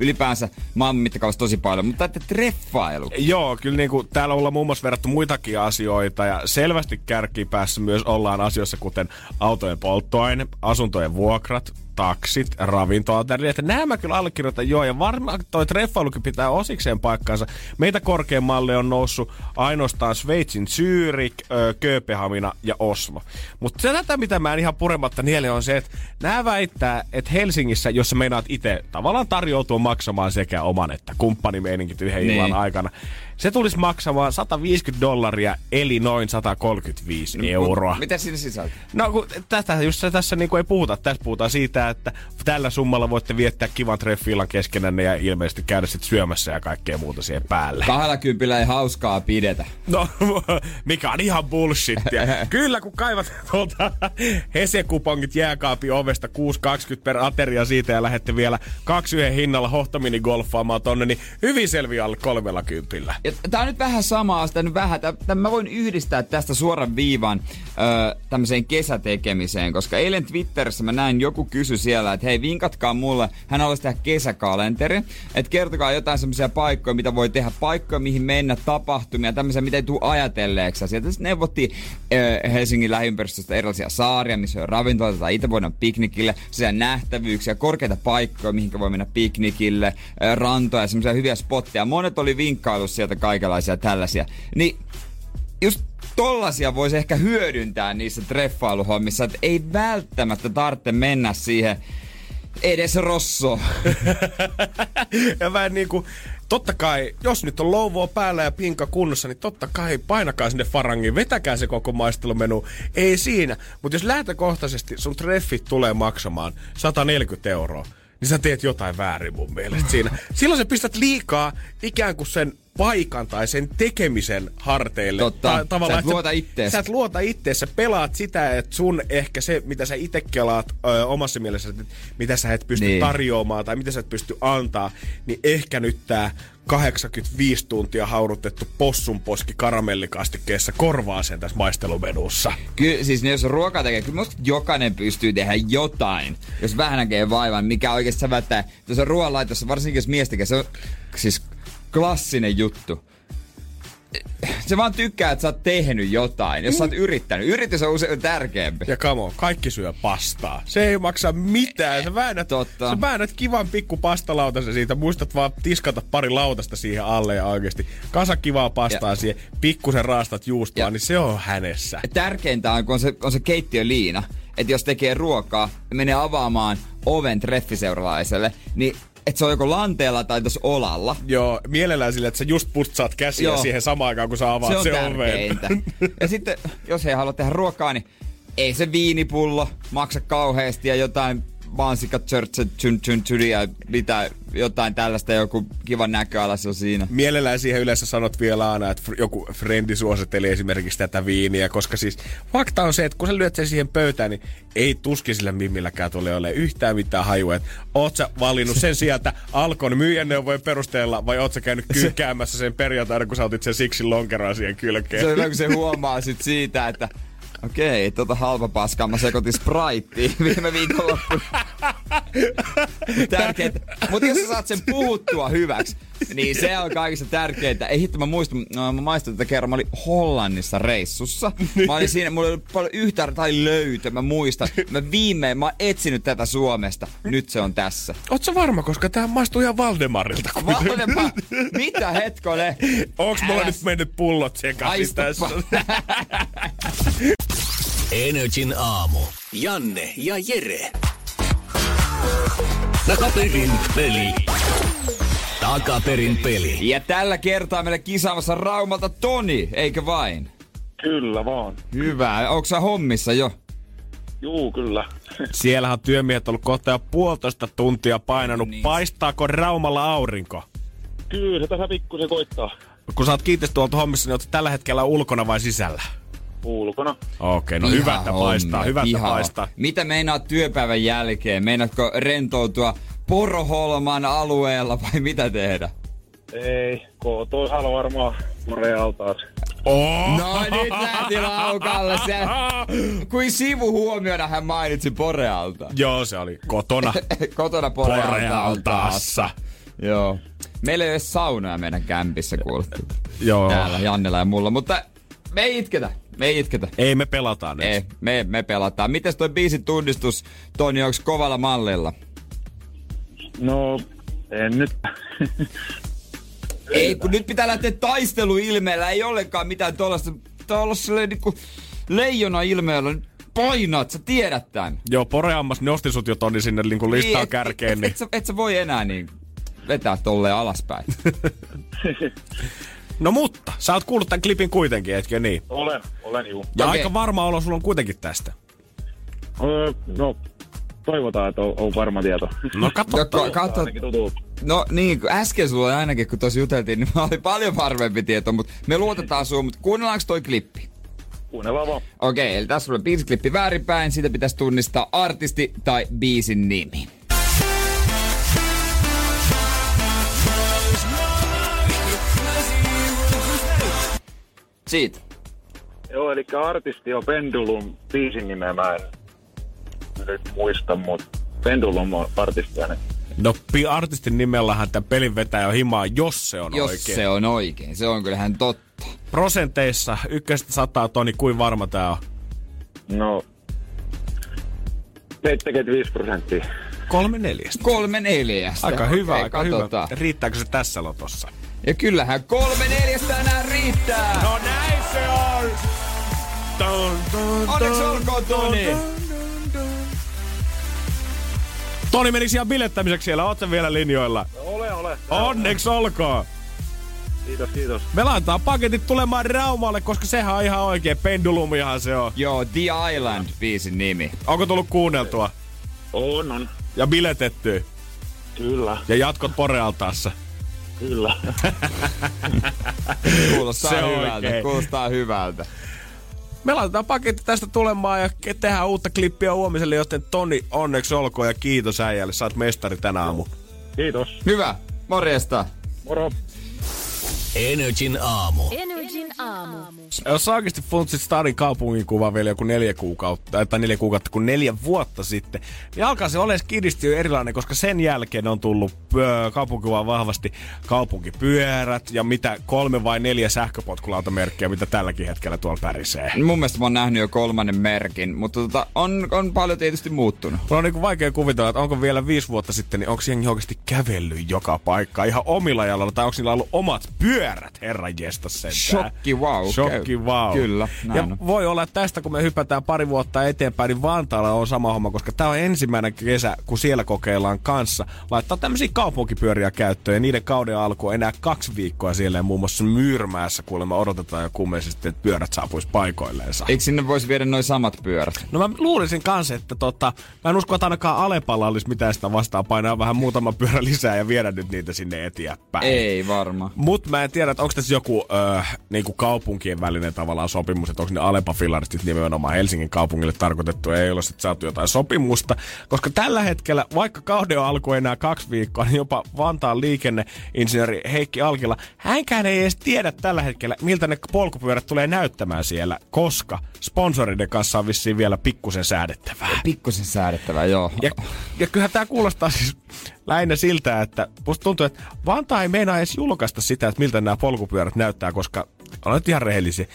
ylipäänsä maailman mittakaavassa tosi paljon, mutta että treffailu. Joo, kyllä niin kuin, täällä ollaan muun muassa verrattu muitakin asioita ja selvästi kärkipäässä myös ollaan asioissa kuten autojen polttoaine, asuntojen vuokrat, taksit, ravintoalteri, että nämä mä kyllä allekirjoitan joo, ja varmaan toi treffailukin pitää osikseen paikkaansa. Meitä korkeammalle on noussut ainoastaan Sveitsin Zürich, ö, Kööpenhamina ja Oslo. Mutta se tätä, mitä mä en ihan purematta nielle on se, että nämä väittää, että Helsingissä, jos sä meinaat itse tavallaan tarjoutua maksamaan sekä oman että kumppanimeiningit yhden Niin. illan aikana, se tulisi maksamaan 150 dollaria, eli noin 135 euroa. Mitä siinä sisältää? No kun tästä just tässä niinku ei puhuta. Tässä puhutaan siitä, että tällä summalla voitte viettää kivan treffiillan keskenänne ja ilmeisesti käydä sitten syömässä ja kaikkea muuta siihen päälle. Kahdella kympillä ei hauskaa pidetä. No, mikä on ihan bullshittia. Kyllä, kun kaivat tuolta Hese-kupongit jääkaapin ovesta 6,20 per ateria siitä ja lähette vielä kaksi yhden hinnalla hohtamini golfaamaan tonne, niin hyvin selviää alle kolmella kympillä. Ja tää on nyt vähän samaa, sitä nyt vähän, tää mä voin yhdistää tästä suoran viivan öö, tämmöiseen kesätekemiseen, koska eilen Twitterissä mä näin, joku kysy siellä, että hei vinkatkaa mulle, hän haluaisi tehdä kesäkalenteri, että kertokaa jotain semmoisia paikkoja, mitä voi tehdä, paikkoja, mihin mennä, tapahtumia, tämmöisiä, mitä ei tule ajatelleeksi. Sieltä sitten neuvottiin öö, Helsingin lähiympäristöstä erilaisia saaria, missä on ravintoloita tai itse voidaan piknikille, sellaisia nähtävyyksiä, korkeita paikkoja, mihin voi mennä piknikille, öö, rantoja, semmoisia hyviä spotteja. Monet oli vinkkailu sieltä kaikenlaisia tällaisia. Niin just tollasia voisi ehkä hyödyntää niissä treffailuhommissa, että ei välttämättä tarvitse mennä siihen edes rosso. ja vähän niinku, totta kai, jos nyt on louvoa päällä ja pinka kunnossa, niin totta kai painakaa sinne farangiin, vetäkää se koko maistelumenu. Ei siinä. Mutta jos lähtökohtaisesti sun treffit tulee maksamaan 140 euroa, niin sä teet jotain väärin mun mielestä siinä. Silloin sä pistät liikaa ikään kuin sen paikan tai sen tekemisen harteille. Totta. Sä et luota ittees. Sä et luota ittees. Sä pelaat sitä, että sun ehkä se, mitä sä itse kelaat ö, omassa mielessä, että mitä sä et pysty Niin. tarjoamaan tai mitä sä et pysty antaa, niin ehkä nyt tää 85 tuntia haudutettu possunposki karamellikastikkeessa korvaa sen tässä maistelumenussa. Kyllä, siis jos ruokaa tekee, kyllä musta jokainen pystyy tehdä jotain. Jos vähän näkee vaivan, mikä oikeasti sä välttää. Jos on ruoanlaitossa, varsinkin jos mies tekee, se on siis klassinen juttu. Se vaan tykkää, että sä oot tehnyt jotain, jos sä oot yrittänyt. Yritys on usein tärkeämpi. Ja kamo, kaikki syö pastaa. Se ei maksa mitään. Sä väännät, Totta. sä väännät kivan pikku pastalautasen siitä. Muistat vaan tiskata pari lautasta siihen alle ja oikeasti kasa kivaa pastaa Ja- siihen. Pikkusen raastat juustoa, Ja- niin se on hänessä. Tärkeintä on, kun on se, on se keittiöliina, että jos tekee ruokaa ja menee avaamaan oven treffiseuralaiselle, niin että se on joko lanteella tai tuossa olalla. Joo, mielellään sille, että sä just putsaat käsiä Joo. siihen samaan aikaan, kun sä avaat se on se tärkeintä. oven. ja sitten, jos ei halua tehdä ruokaa, niin ei se viinipullo maksa kauheasti ja jotain mansikka, church, chun, chun, ja mitä, jotain tällaista, joku kiva näköalas on siinä. Mielellään siihen yleensä sanot vielä aina, että joku frendi suositteli esimerkiksi tätä viiniä, koska siis fakta on se, että kun sä lyöt sen siihen pöytään, niin ei tuskin sillä mimmilläkään tule ole yhtään mitään hajua. Että oot sä valinnut sen sieltä Alkon myyjäneuvojen perusteella vai oot sä käynyt kyykkäämässä sen perjantaina, kun sä otit sen siksi lonkeroa siihen kylkeen? Se on kun se huomaa sit siitä, että okei, tota halpa paskaa mä sekoitin Spritein viime viikonloppuna. Tärkeää. Mutta jos sä saat sen puhuttua hyväksi, niin se on kaikista tärkeintä. Ei hitto, mä muistan, no, mä maistoin tätä kerran, mä olin Hollannissa reissussa. Mä olin siinä, mulla oli paljon yhtä tai löytö, mä muistan. Mä viimein, mä oon etsinyt tätä Suomesta. Nyt se on tässä. Oot sä varma, koska tää maistuu ihan Valdemarilta. Valdemar, mitä hetkone? Onks mulla nyt mennyt pullot sekaisin tässä? Energin aamu. Janne ja Jere. Takaperin peli. Takaperin peli. Ja tällä kertaa meille kisaamassa Raumalta Toni, eikö vain? Kyllä vaan. Hyvä. Onko sä hommissa jo? Juu, kyllä. Siellähän on työmiehet ollut kohta jo puolitoista tuntia painanut. Niin. Paistaako Raumalla aurinko? Kyllä se tässä pikkusen koittaa Kun sä oot kiinteistöhuolto hommissa, niin oot tällä hetkellä ulkona vai sisällä? Ulkona. Okei, no Ihan hyvä, että paistaa, hyvä, että ihan. paistaa. Mitä meinaat työpäivän jälkeen? Meinaatko rentoutua Poroholman alueella vai mitä tehdä? Ei, kotoisalla varmaan Morealtaas. Oh! No nyt lähti laukalle se. Kuin sivu huomiona hän mainitsi Porealta. Joo, se oli kotona Kotona Porealta on taas. Porealtaassa. Joo. Meillä ei ole saunoja meidän kämpissä kuultu. Joo. Täällä Jannella ja mulla, mutta me ei itketä. Me ei itketä. Ei me pelataan nyt. Ei, me, me pelataan. Mites toi biisin tunnistus, Toni, onks kovalla mallilla? No, en nyt. Ei, kun nyt pitää lähteä taisteluilmeellä. Ei ollenkaan mitään tuollaista. Silleen niinku leijona ilmeellä. Painat, sä tiedät tän. Joo, Poreammas nosti sut jo tonni sinne niin kuin listaan et- kärkeen, et, niin et, sä, et sä voi enää niin vetää tolleen alaspäin. No mutta, sä oot kuullut tämän klipin kuitenkin, etkö niin? olen, olen juu. Ja Okei. aika varma olo sulla on kuitenkin tästä. Öö, no, toivotaan, että on, on varma tieto. No No, katso. ka- katso, tutulta. no niin, kun äsken sulla oli ainakin, kun tosi juteltiin, niin oli paljon varmempi tieto, mutta me luotetaan suun, mutta kuunnellaanko toi klippi? Kuunnellaan vaan. Okei, eli tässä on biisiklippi väärinpäin, siitä pitäisi tunnistaa artisti tai biisin nimi. Siitä. Joo, eli artisti on Pendulum. Biisin nimeä mä en nyt muista, mutta Pendulum on artisti hänen. No artistin nimellähän tämän pelin vetää jo himaa, jos se on Jos oikein. se on oikein, se on kyllähän totta. Prosenteissa ykköstä sataa toni, kuin varma tää on? No, 75 prosenttia. Kolme neljästä. Kolme neljästä. Aika hyvä, Okei, aika katsotaan. hyvä. Riittääkö se tässä lotossa? Ja kyllähän kolme neljästä enää riittää. No näin Onneksi olkoon, Toni. Toni menisi ihan bilettämiseksi siellä, oot vielä linjoilla? Ole, ole. Onneksi olkoon! Kiitos, kiitos. Me laitetaan paketit tulemaan Raumalle, koska sehän on ihan oikein. Pendulumihan se on. Joo, The Island biisin nimi. Onko tullut kuunneltua? On, on. Ja biletetty? Kyllä, Ja jatkot Porealtaassa? kyllä. Kuulostaa Se on hyvältä, oikein. kuulostaa hyvältä. Me laitetaan paketti tästä tulemaan ja tehdään uutta klippiä huomiselle, joten Toni, onneksi olkoon ja kiitos äijälle. Sä oot mestari tänä aamu. Kiitos. Hyvä, morjesta. Moro. Energin aamu. Energin aamu. Jos sä oikeasti funtsit Stadin kaupungin kuva vielä joku neljä kuukautta, tai neljä kuukautta kuin neljä vuotta sitten, niin alkaa se olemaan skidisti jo erilainen, koska sen jälkeen on tullut öö, kaupunkikuvaan vahvasti kaupunkipyörät ja mitä kolme vai neljä sähköpotkulautamerkkiä, mitä tälläkin hetkellä tuolla pärisee. Mun mielestä mä oon nähnyt jo kolmannen merkin, mutta tota, on, on paljon tietysti muuttunut. Mulla on niinku vaikea kuvitella, että onko vielä viisi vuotta sitten, niin onko jengi oikeasti kävellyt joka paikkaan ihan omilla jalalla, tai onko niillä ollut omat pyörät, herran jestas sentään. Shokki wow. Shokki wow. Kyllä, näin ja on. voi olla, että tästä kun me hypätään pari vuotta eteenpäin, niin Vantaalla on sama homma, koska tämä on ensimmäinen kesä, kun siellä kokeillaan kanssa. Laittaa tämmöisiä kaupunkipyöriä käyttöön ja niiden kauden alku on enää kaksi viikkoa siellä ja muun muassa Myyrmäessä kuulemma odotetaan jo kummellisesti, että pyörät saapuisi paikoilleensa. Eikö sinne voisi viedä noin samat pyörät? No mä luulisin kanssa, että tota, mä en usko, että ainakaan Alepalla olisi mitään sitä vastaan painaa vähän muutama pyörä lisää ja viedä nyt niitä sinne eteenpäin. Ei varmaan. Mut mä en tiedä, että onko tässä joku öö, niinku kaupunkien välinen tavallaan sopimus, että onko ne Alepa-fillarit sit nimenomaan Helsingin kaupungille tarkoitettu, ei ole sitten saatu jotain sopimusta. Koska tällä hetkellä, vaikka kauden alku enää kaksi viikkoa, niin jopa Vantaan liikenneinsinööri Heikki Alkila, hänkään ei edes tiedä tällä hetkellä, miltä ne polkupyörät tulee näyttämään siellä, koska sponsoriden kanssa on vissiin vielä pikkusen säädettävää. Pikkusen säädettävä, joo. Ja, ja kyllähän tämä kuulostaa siis lähinnä siltä, että musta tuntuu, että Vantaa ei meinaa edes julkaista sitä, että miltä nämä polkupyörät näyttää, koska on nyt ihan rehellisiä.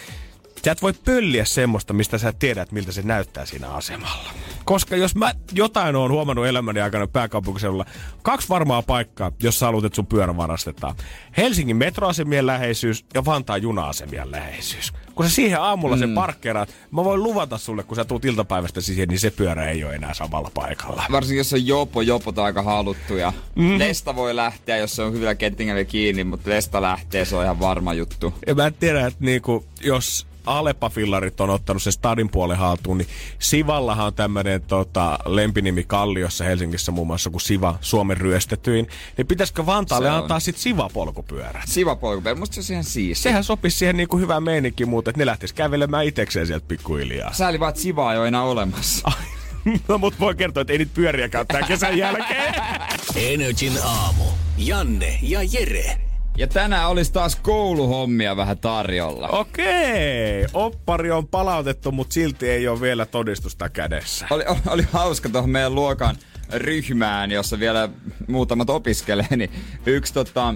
Sä et voi pölliä semmoista, mistä sä et tiedä, että miltä se näyttää siinä asemalla. Koska jos mä jotain oon huomannut elämäni aikana pääkaupunkiseudulla, kaksi varmaa paikkaa, jos sä haluat, että sun pyörä varastetaan. Helsingin metroasemien läheisyys ja Vantaan juna-asemien läheisyys. Kun sä siihen aamulla mm. sen parkkeeraat, mä voin luvata sulle, kun sä tuut iltapäivästä siihen, niin se pyörä ei ole enää samalla paikalla. Varsinkin jos on jopo, jopot aika haluttu ja mm. Lesta voi lähteä, jos se on hyvä kettingeli kiinni, mutta Lesta lähtee, se on ihan varma juttu. Ja mä en tiedä, että niinku, jos Alepa-fillarit on ottanut sen stadin puolen haltuun, niin Sivallahan on tämmöinen tota, lempinimi Kalliossa Helsingissä muun muassa kuin Siva, Suomen ryöstetyin. Niin pitäisikö Vantaalle antaa sit Siva-polkupyörät? Siva polkupyörä, musta se on ihan siisti. Sehän sopisi siihen niinku hyvään meininkiin muuten, että ne lähtis kävelemään itekseen sieltä pikkuhiljaa. Sääli vaan, että Sivaa ei ole enää olemassa. no mut voi kertoa, että ei niitä pyöriä käyttää kesän jälkeen. Energin aamu. Janne ja Jere. Ja tänään olisi taas kouluhommia vähän tarjolla. Okei, oppari on palautettu, mutta silti ei ole vielä todistusta kädessä. Oli, oli hauska tuohon meidän luokan ryhmään, jossa vielä muutamat opiskelee, niin yksi, tota,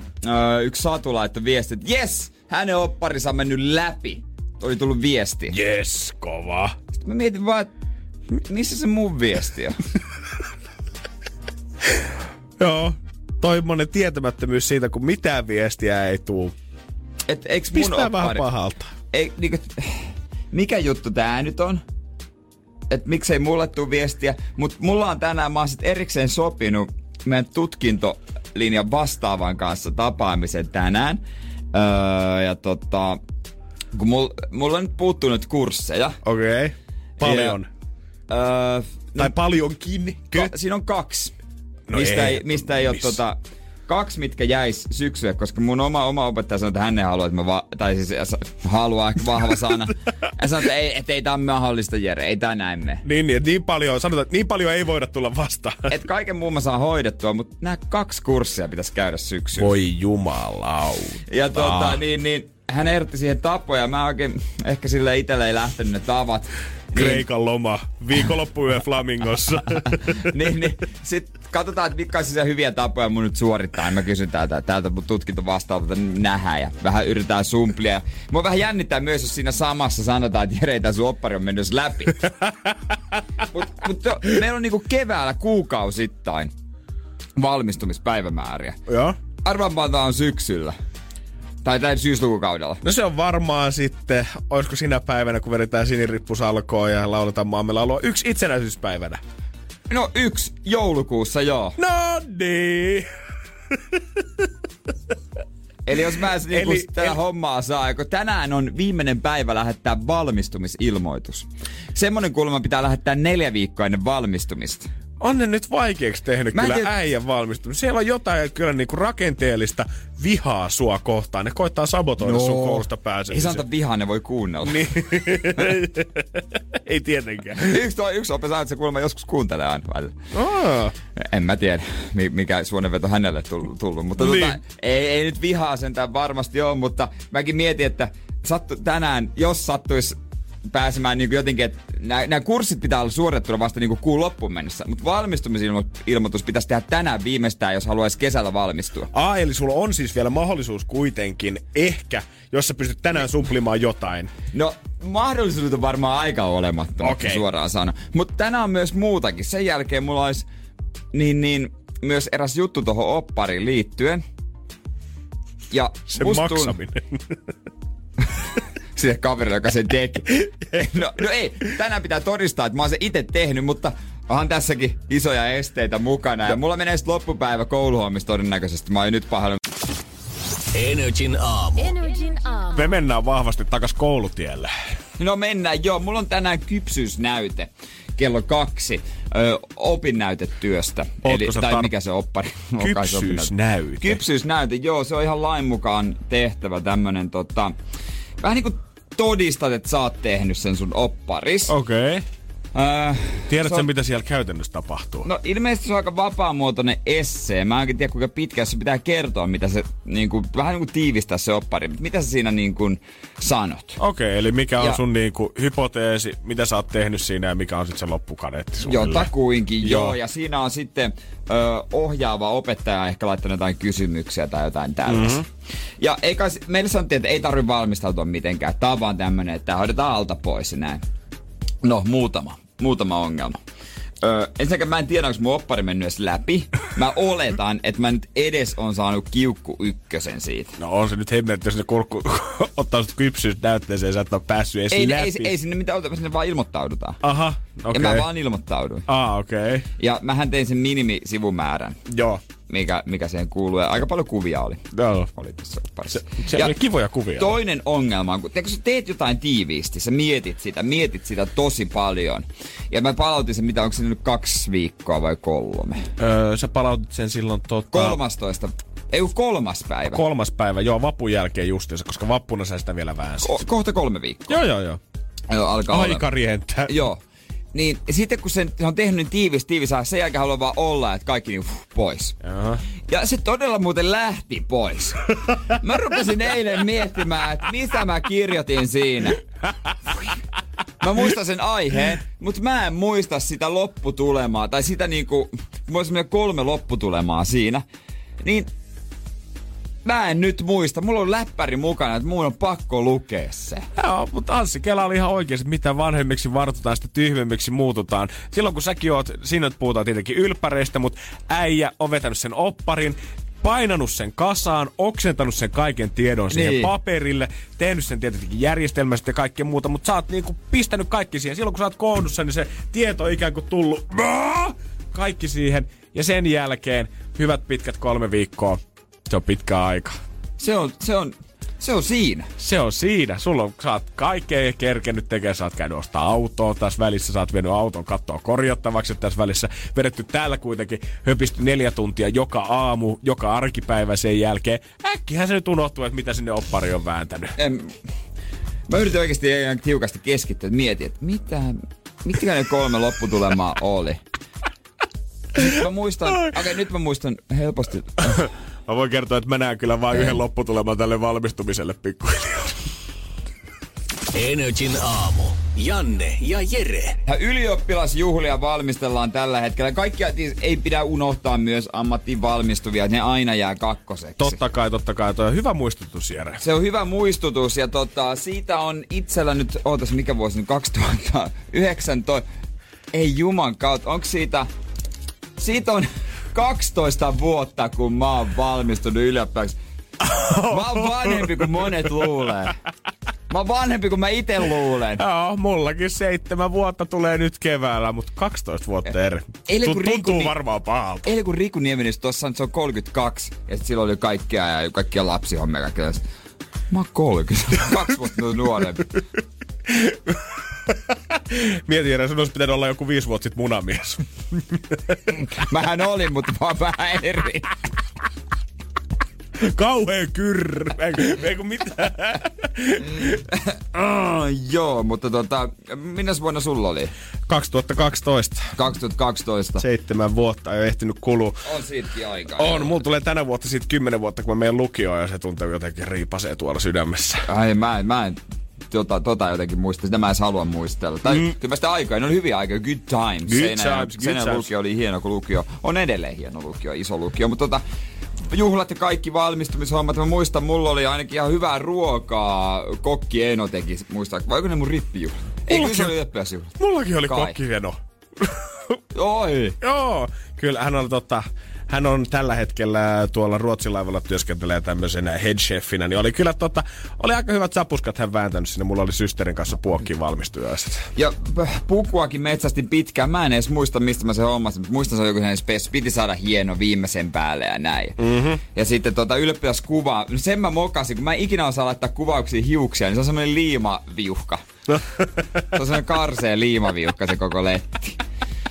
yksi Satu laittoi viesti, että jes, hänen opparinsa on mennyt läpi. Oli tullut viesti. Yes, kova. Sitten mä mietin vaan, että missä se mun viesti on? Joo, toimmonen tietämättömyys siitä, kun mitään viestiä ei tuu. Et, eiks mun Pistää vähän pahalta. Ei, niinku, mikä juttu tää nyt on? Et miksei mulle tuu viestiä, mutta mulla on tänään, mä oon sit erikseen sopinut meidän tutkintolinjan vastaavan kanssa tapaamisen tänään. Öö, ja tota, kun mulla, mulla on nyt puuttunut kursseja. Okei. Okay. Paljon. Ja, öö, Tai paljonkin. Ka- siinä on kaksi, No mistä, ei, ei, mistä ei ole tota, kaksi, mitkä jäis syksylle, koska mun oma, oma opettaja sanoi, että hän ei halua, että mä va- tai siis haluaa, ehkä vahva sana. Hän sanoi, että ei, että ei tää ole mahdollista, Jere, ei tää näin mene. Niin, niin, niin paljon, sanotaan, että niin paljon ei voida tulla vastaan. Et kaiken muun mä saan hoidettua, mutta nämä kaksi kurssia pitäisi käydä syksyllä. Voi jumalauta. Ja tota, niin, niin, hän ehdotti siihen tapoja. Mä oikein, ehkä sille itselle ei lähtenyt ne tavat. Kreikan loma, viikonloppuyö Flamingossa. niin, niin, sit katsotaan, että mitkä olisi hyviä tapoja mun nyt suorittaa. Mä kysyn täältä, täältä mun tutkinto vastaavalta nähdään ja vähän yritetään sumplia. Mua vähän jännittää myös, jos siinä samassa sanotaan, että Jere, tää sun oppari on mennyt läpi. Mutta mut, meillä on niinku keväällä kuukausittain valmistumispäivämääriä. Joo. Arvaanpa on syksyllä. Tai tai syyslukukaudella. No se on varmaan sitten, olisiko sinä päivänä, kun vedetään sinirippusalkoa ja lauletaan maamme laulua, yksi itsenäisyyspäivänä. No yksi joulukuussa, joo. No niin. Eli jos mä niinku Eli- tätä eli- hommaa saa, kun tänään on viimeinen päivä lähettää valmistumisilmoitus. Semmonen kulma pitää lähettää neljä viikkoa ennen valmistumista. On ne nyt vaikeaksi tehnyt Mä kyllä tiedä- äijän valmistuminen. Siellä on jotain kyllä niinku rakenteellista vihaa sua kohtaan. Ne koittaa sabotoida no. sun koulusta Ei pääsemisen. sanota vihaa, ne voi kuunnella. Niin. Ei tietenkään. Yksi, toi, yksi ope sanoo, että se kuulemma joskus kuuntelee aina välillä. Aa. En mä tiedä, mi- mikä suonenveto hänelle tullut. tullut. Mutta Niin. tota, ei, ei, nyt vihaa sentään varmasti ole, mutta mäkin mietin, että sattu, tänään, jos sattuisi pääsemään niin jotenkin, että nämä kurssit pitää olla suoritettuna vasta niin kuun loppuun mennessä, mutta valmistumisilmoitus pitäisi tehdä tänään viimeistään, jos haluaisi kesällä valmistua. Aa, eli sulla on siis vielä mahdollisuus kuitenkin, ehkä, jos sä pystyt tänään sumplimaan jotain. No, mahdollisuudet on varmaan aika olemattomat, okay. suoraan sano. Mutta tänään on myös muutakin. Sen jälkeen mulla olisi niin, niin, myös eräs juttu tuohon oppariin liittyen. Ja Se maksaminen. sille kaverille, joka sen teki. No, no ei, tänään pitää todistaa, että mä oon se itse tehnyt, mutta onhan tässäkin isoja esteitä mukana. Ja mulla menee sitten loppupäivä kouluhommissa todennäköisesti. Mä oon nyt pahoillani. Energin aamu. Energin aamu. Me mennään vahvasti takas koulutielle. No mennään, joo. Mulla on tänään kypsyysnäyte kello kaksi ö, opinnäytetyöstä. Ootko sä tai tar- mikä se oppari? Kypsyysnäyte. Kypsyysnäyte, joo. Se on ihan lain mukaan tehtävä tämmönen tota... Vähän niinku todistat, että sä oot tehnyt sen sun opparis. Okei. Okay. Äh, Tiedätkö, on- mitä siellä käytännössä tapahtuu? No ilmeisesti se on aika vapaamuotoinen essee. Mä en oikein tiedä kuinka pitkä se pitää kertoa, mitä se niin kuin, vähän niin kuin tiivistää se oppari. Mitä sä siinä niin kuin sanot? Okei, okay, eli mikä on Ja- sun niinku hypoteesi, mitä sä oot tehnyt siinä ja mikä on sitten se loppukaneetti Joo, takuinkin joo. Joo. Ja siinä on sitten ö, ohjaava opettaja ehkä laittanut jotain kysymyksiä tai jotain tällaista. Mm-hmm. Ja ei kai, meille sanottiin, että ei tarvitse valmistautua mitenkään. Tää on vaan tämmönen, että hoidetaan alta pois ja näin. No, muutama. Muutama ongelma. Öö, ensinnäkin mä en tiedä, onko mun oppari mennyt edes läpi. Mä oletan, että mä nyt edes on saanut kiukku ykkösen siitä. No on se nyt hemmetti, jos ne kurkku ottaa sut kypsyys näytteeseen ja sä et ole päässyt edes Ei, läpi. ei, ei, sinne mitään ota, sinne vaan ilmoittaudutaan. Aha, Ja okei. mä Okay. vaan ilmoittauduin. Ah, okei. Okay. Ja mähän tein sen minimisivumäärän. Joo. Mikä, mikä siihen kuuluu. Ja aika paljon kuvia oli. Joo. Oli tässä opparissa. Se, se oli kivoja kuvia. Toinen ongelma on, kun, tiedätkö, sä teet jotain tiiviisti, sä mietit sitä, mietit sitä tosi paljon. Ja mä palautin sen, mitä onko se nyt kaksi viikkoa vai kolme? Öö, sä palautit sen silloin tota... 13. Ei kun kolmas päivä. Kolmas päivä, joo, vapun jälkeen justiinsa, koska vappuna sä sitä vielä väänsit. Ko- kohta kolme viikkoa. joo, joo, joo. Joo, alkaa olla. Aika rientää. Joo. Niin sitten kun sen, se on tehnyt niin tiivis, tiivis, sen jälkeen haluaa vaan olla, että kaikki niin, fuh, pois. Jaha. Ja se todella muuten lähti pois. Mä rupesin eilen miettimään, että mitä mä kirjoitin siinä. Mä muistan sen aiheen, mutta mä en muista sitä lopputulemaa. Tai sitä niinku, mulla on semmoinen kolme lopputulemaa siinä. Niin mä en nyt muista. Mulla on läppäri mukana, että mun on pakko lukea se. Joo, mutta Anssi Kela oli ihan oikeasti, mitä vanhemmiksi vartutaan, sitä tyhmemmiksi muututaan. Silloin kun säkin oot, siinä nyt puhutaan tietenkin ylppäreistä, mutta äijä on vetänyt sen opparin, painanut sen kasaan, oksentanut sen kaiken tiedon siihen Niin. paperille, tehnyt sen tietenkin järjestelmästä ja kaikkea muuta, mutta sä oot niinku pistänyt kaikki siihen. Silloin kun sä oot koonnussa, niin se tieto on ikään kuin tullut kaikki siihen. Ja sen jälkeen hyvät pitkät kolme viikkoa. Se on pitkä aika. Se on, se on, Se on siinä. Se on siinä. Sulla on, sä oot kaikkea kerkennyt tekemään. Sä oot käynyt ostaa autoa tässä välissä. Sä oot vienyt auton kattoa korjattavaksi tässä välissä. Vedetty täällä kuitenkin höpisty neljä tuntia joka aamu, joka arkipäivä sen jälkeen. Äkkihän se nyt unohtuu, että mitä sinne oppari on vääntänyt. En, mä yritin oikeasti ihan tiukasti keskittyä, että mietin, että mitä, mitkä ne kolme lopputulemaa oli. Nyt mä muistan, okei okay, nyt mä muistan helposti. Mä voin kertoa, että mä näen kyllä vain yhden lopputuleman tälle valmistumiselle pikkuhiljaa. Energin aamu. Janne ja Jere. Ylioppilasjuhlia valmistellaan tällä hetkellä. Kaikkia ei pidä unohtaa myös ammattiin valmistuvia, ne aina jää kakkoseksi. Totta kai, totta kai. Toi on hyvä muistutus, Jere. Se on hyvä muistutus ja tota, siitä on itsellä nyt, ootas mikä vuosi nyt, 2019. Ei juman kautta, onko siitä, siitä on 12 vuotta, kun mä oon valmistunut ylioppilaaksi. Mä oon vanhempi kuin monet luulee. Mä oon vanhempi kuin mä itse luulen. Joo, mullakin seitsemän vuotta tulee nyt keväällä, mutta 12 vuotta eri. Eilen kun Riku tuntuu varmaan pahalta. Eilen kun Riku Niemenis tuossa se on 32, ja silloin oli kaikkia ja kaikkia lapsihommia kaikkea. Mä oon 30, kaksi vuotta nuorempi. Mietin, Jere, sun olisi pitänyt olla joku viisi vuotta sitten munamies. Mähän olin, mutta vaan vähän eri. Kauhea kyrrä. Ei, ei kun mitään. Oh, joo, mutta tota, minnes vuonna sulla oli? 2012. 2012. Seitsemän vuotta ei ehtinyt kulua. On siitäkin aikaa. On, mulla tulee tänä vuotta siitä kymmenen vuotta, kun mä menen lukioon ja se tuntuu jotenkin riipasee tuolla sydämessä. Ai, mä en, mä en tota, tota jotenkin muista. Sitä mä en edes halua muistella. Tai mm. kyllä mä sitä aikaa, ne oli hyviä aikoja, good times. Good Seinäjoen- times, good times. lukio oli hieno kuin lukio. On edelleen hieno lukio, iso lukio. Mutta tota, juhlat ja kaikki valmistumishommat. Mä muistan, mulla oli ainakin ihan hyvää ruokaa. Kokki Eno teki, muistaa. Vai ne mun rippijuhlat? Ei, kyllä se oli yöppiläisjuhlat. Mullakin oli Kai. kokkihieno. Oi! Joo, kyllä hän on tota, hän on tällä hetkellä tuolla Ruotsin laivalla työskentelee tämmöisenä headchefinä, niin oli kyllä tota, oli aika hyvät sapuskat hän vääntänyt sinne. Mulla oli systerin kanssa puokkiin valmistujaiset. Ja pukuakin metsästin pitkään. Mä en edes muista, mistä mä se hommasin. mutta Muistan, se on joku sellainen spes. Piti saada hieno viimeisen päälle ja näin. Mm-hmm. Ja sitten tota, ylioppilaskuva. No sen mä mokasin, kun mä en ikinä osaa laittaa kuvauksia hiuksia, niin se on semmoinen liimaviuhka. se on semmoinen karseen liimaviuhka se koko letti.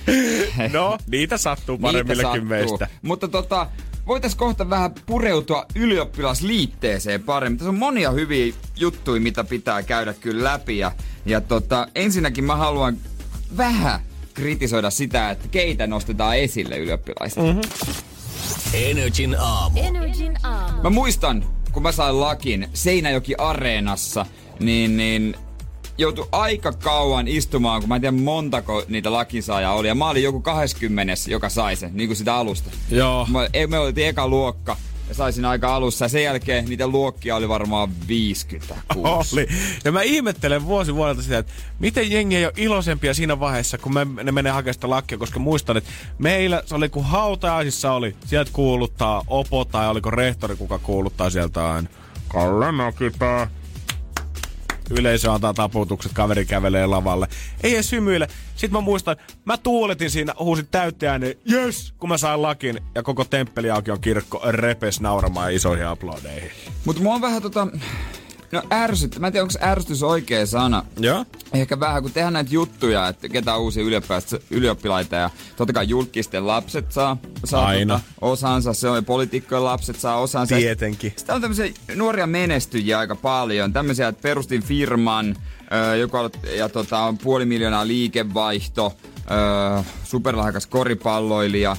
No, niitä sattuu paremmillekin meistä. Mutta tota, voitais kohta vähän pureutua ylioppilasliitteeseen paremmin. Tässä on monia hyviä juttuja, mitä pitää käydä kyllä läpi. Ja, ja tota, ensinnäkin mä haluan vähän kritisoida sitä, että keitä nostetaan esille ylioppilaista. Mm-hmm. Energin aamu. Energin aamu. Mä muistan, kun mä sain lakin Seinäjoki Areenassa, niin, niin joutui aika kauan istumaan, kun mä en tiedä montako niitä lakisaajaa oli. Ja mä olin joku 20, joka sai sen, niin kuin sitä alusta. Joo. Mä, me oltiin eka luokka ja saisin aika alussa. Ja sen jälkeen niitä luokkia oli varmaan 56. Oli. Ja mä ihmettelen vuosi vuodelta sitä, että miten jengi ei ole iloisempia siinä vaiheessa, kun me, ne menee hakemaan sitä lakkia, koska muistan, että meillä se oli kun hautajaisissa oli, sieltä kuuluttaa opo tai oliko rehtori, kuka kuuluttaa sieltä aina. Kalle Nokipää. Yleisö antaa taputukset, kaveri kävelee lavalle. Ei edes hymyile. Sitten mä muistan, mä tuuletin siinä, huusin täytteääneen, yes, kun mä sain lakin ja koko temppeli auki on kirkko repes nauramaan isoihin aplodeihin. Mutta mua on vähän tota... No ärsyt, mä en tiedä onko ärsytys oikea sana. Joo? Ehkä vähän, kun tehdään näitä juttuja, että ketä uusia ylioppilaita, ylioppilaita ja totta kai julkisten lapset saa, saa Aina. Tota, osansa, se on poliitikkojen lapset saa osansa. Tietenkin. Sitten on tämmöisiä nuoria menestyjiä aika paljon, tämmöisiä, että perustin firman, joka on, ja tota, on puoli miljoonaa liikevaihto, ö, superlahjakas koripalloilija,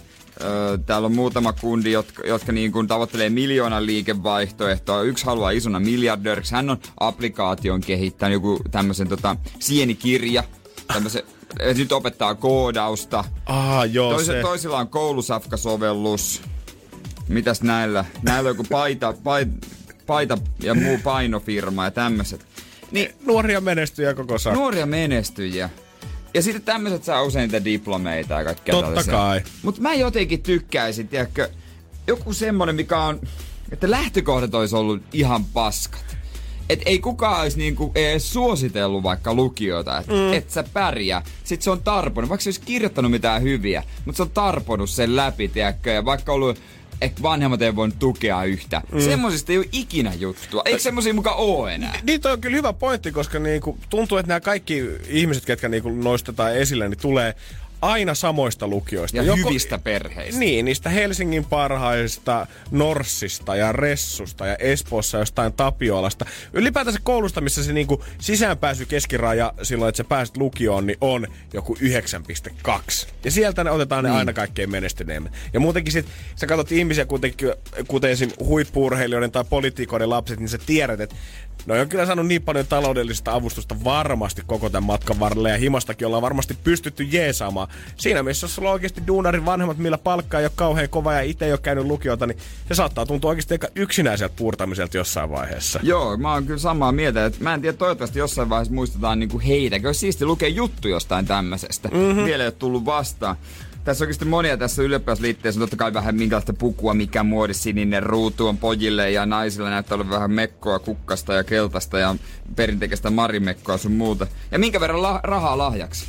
Täällä on muutama kundi, jotka, jotka niin kuin tavoittelee miljoonan liikevaihtoehtoa. Yksi haluaa isona miljardööriksi. Hän on applikaation kehittänyt, joku tämmöisen tota, sienikirja. Tämmöisen, et nyt opettaa koodausta. Ah, joo, Toise, se. toisilla on koulusafka-sovellus. Mitäs näillä? Näillä on joku paita, paita, paita ja muu painofirma ja tämmöiset. Niin, Nuoria menestyjä koko saa. nuoria menestyjiä. Ja sitten tämmöiset saa usein niitä diplomeita ja kaikkea Totta tällaisia. kai. Mutta mä jotenkin tykkäisin, tiedätkö, joku semmonen, mikä on, että lähtökohdat olisi ollut ihan paskat. Et ei kukaan olisi niinku edes suositellut vaikka lukiota, että mm. et sä pärjää. Sitten se on tarponut, vaikka se olisi kirjoittanut mitään hyviä, mutta se on tarponut sen läpi, tiedätkö, ja vaikka ollut että vanhemmat ei voinut tukea yhtä. Mm. Semmosista ei ole ikinä juttua. Eikö semmosia mukaan oo enää? Niin toi on kyllä hyvä pointti, koska niinku, tuntuu, että nämä kaikki ihmiset, ketkä niinku nostetaan esille, niin tulee aina samoista lukioista. Ja Joko, hyvistä perheistä. Niin, niistä Helsingin parhaista Norssista ja Ressusta ja Espoossa jostain Tapiolasta. Ylipäätänsä koulusta, missä se niinku sisäänpääsy keskiraja silloin, että sä pääset lukioon, niin on joku 9,2. Ja sieltä ne otetaan niin. ne aina kaikkein menestyneimmät. Ja muutenkin sit, sä katsot ihmisiä kuitenkin, kuten esim. huippuurheilijoiden tai politiikoiden lapset, niin sä tiedät, että No on kyllä saanut niin paljon taloudellista avustusta varmasti koko tämän matkan varrella ja himastakin ollaan varmasti pystytty jeesaamaan. Siinä missä sulla on oikeasti duunarin vanhemmat, millä palkka ei ole kauhean kova ja itse ei ole käynyt lukiota, niin se saattaa tuntua oikeasti aika yksinäiseltä puurtamiselta jossain vaiheessa. Joo, mä oon kyllä samaa mieltä. Että mä en tiedä, toivottavasti jossain vaiheessa muistetaan niinku heitä. Kyllä siisti lukee juttu jostain tämmöisestä. Mm-hmm. Vielä ei ole tullut vastaan tässä onkin monia tässä ylioppilasliitteessä, totta kai vähän minkälaista pukua, mikä muodi sininen ruutu on pojille ja naisilla näyttää olla vähän mekkoa kukkasta ja keltaista ja perinteistä marimekkoa sun muuta. Ja minkä verran la- rahaa lahjaksi?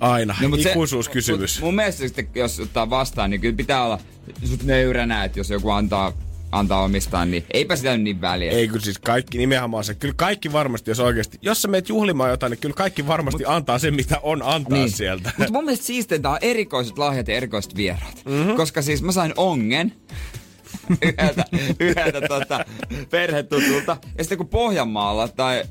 Aina, no, ikuisuuskysymys. Se, mun, mun mielestä sitten, jos ottaa vastaan, niin kyllä pitää olla sut nöyränä, että jos joku antaa antaa omistaa, niin eipä sitä niin väliä. Ei kyllä siis kaikki, nimenomaan se. Kyllä kaikki varmasti, jos oikeasti, jos sä meet juhlimaan jotain, niin kyllä kaikki varmasti Mut, antaa sen, mitä on antaa niin. sieltä. Mutta mun mielestä siisteintä on erikoiset lahjat ja erikoiset vieraat. Mm-hmm. Koska siis mä sain ongen, yhdeltä, yhdeltä tota, perhetutulta. Ja sitten kun Pohjanmaalla, tai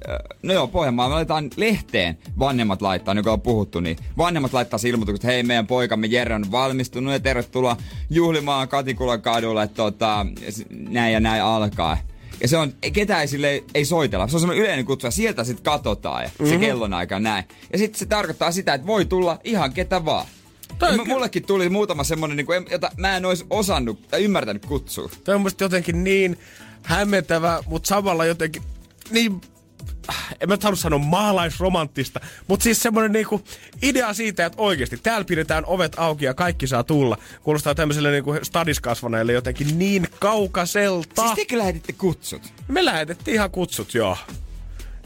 no joo, Pohjanmaalla me laitetaan lehteen, vanhemmat laittaa, niin on puhuttu, niin vanhemmat laittaa ilmoitukset, että hei meidän poikamme Jere on valmistunut ja tervetuloa juhlimaan Katikulan kadulle, että tota, näin ja näin alkaa. Ja se on, ketään ei, sille, ei soitella. Se on semmoinen yleinen kutsu ja sieltä sitten katsotaan ja mm-hmm. se kellonaika näin. Ja sitten se tarkoittaa sitä, että voi tulla ihan ketä vaan. Toi M- mullekin tuli muutama semmonen, niin kuin, jota mä en olisi osannut tai ymmärtänyt kutsua. Toi on musta jotenkin niin hämmentävä, mutta samalla jotenkin niin en mä nyt halua sanoa maalaisromanttista, mutta siis semmoinen niinku idea siitä, että oikeasti täällä pidetään ovet auki ja kaikki saa tulla. Kuulostaa tämmöiselle niinku stadiskasvaneelle jotenkin niin kaukaiselta. Siis tekö lähetitte kutsut? Me lähetettiin ihan kutsut, joo.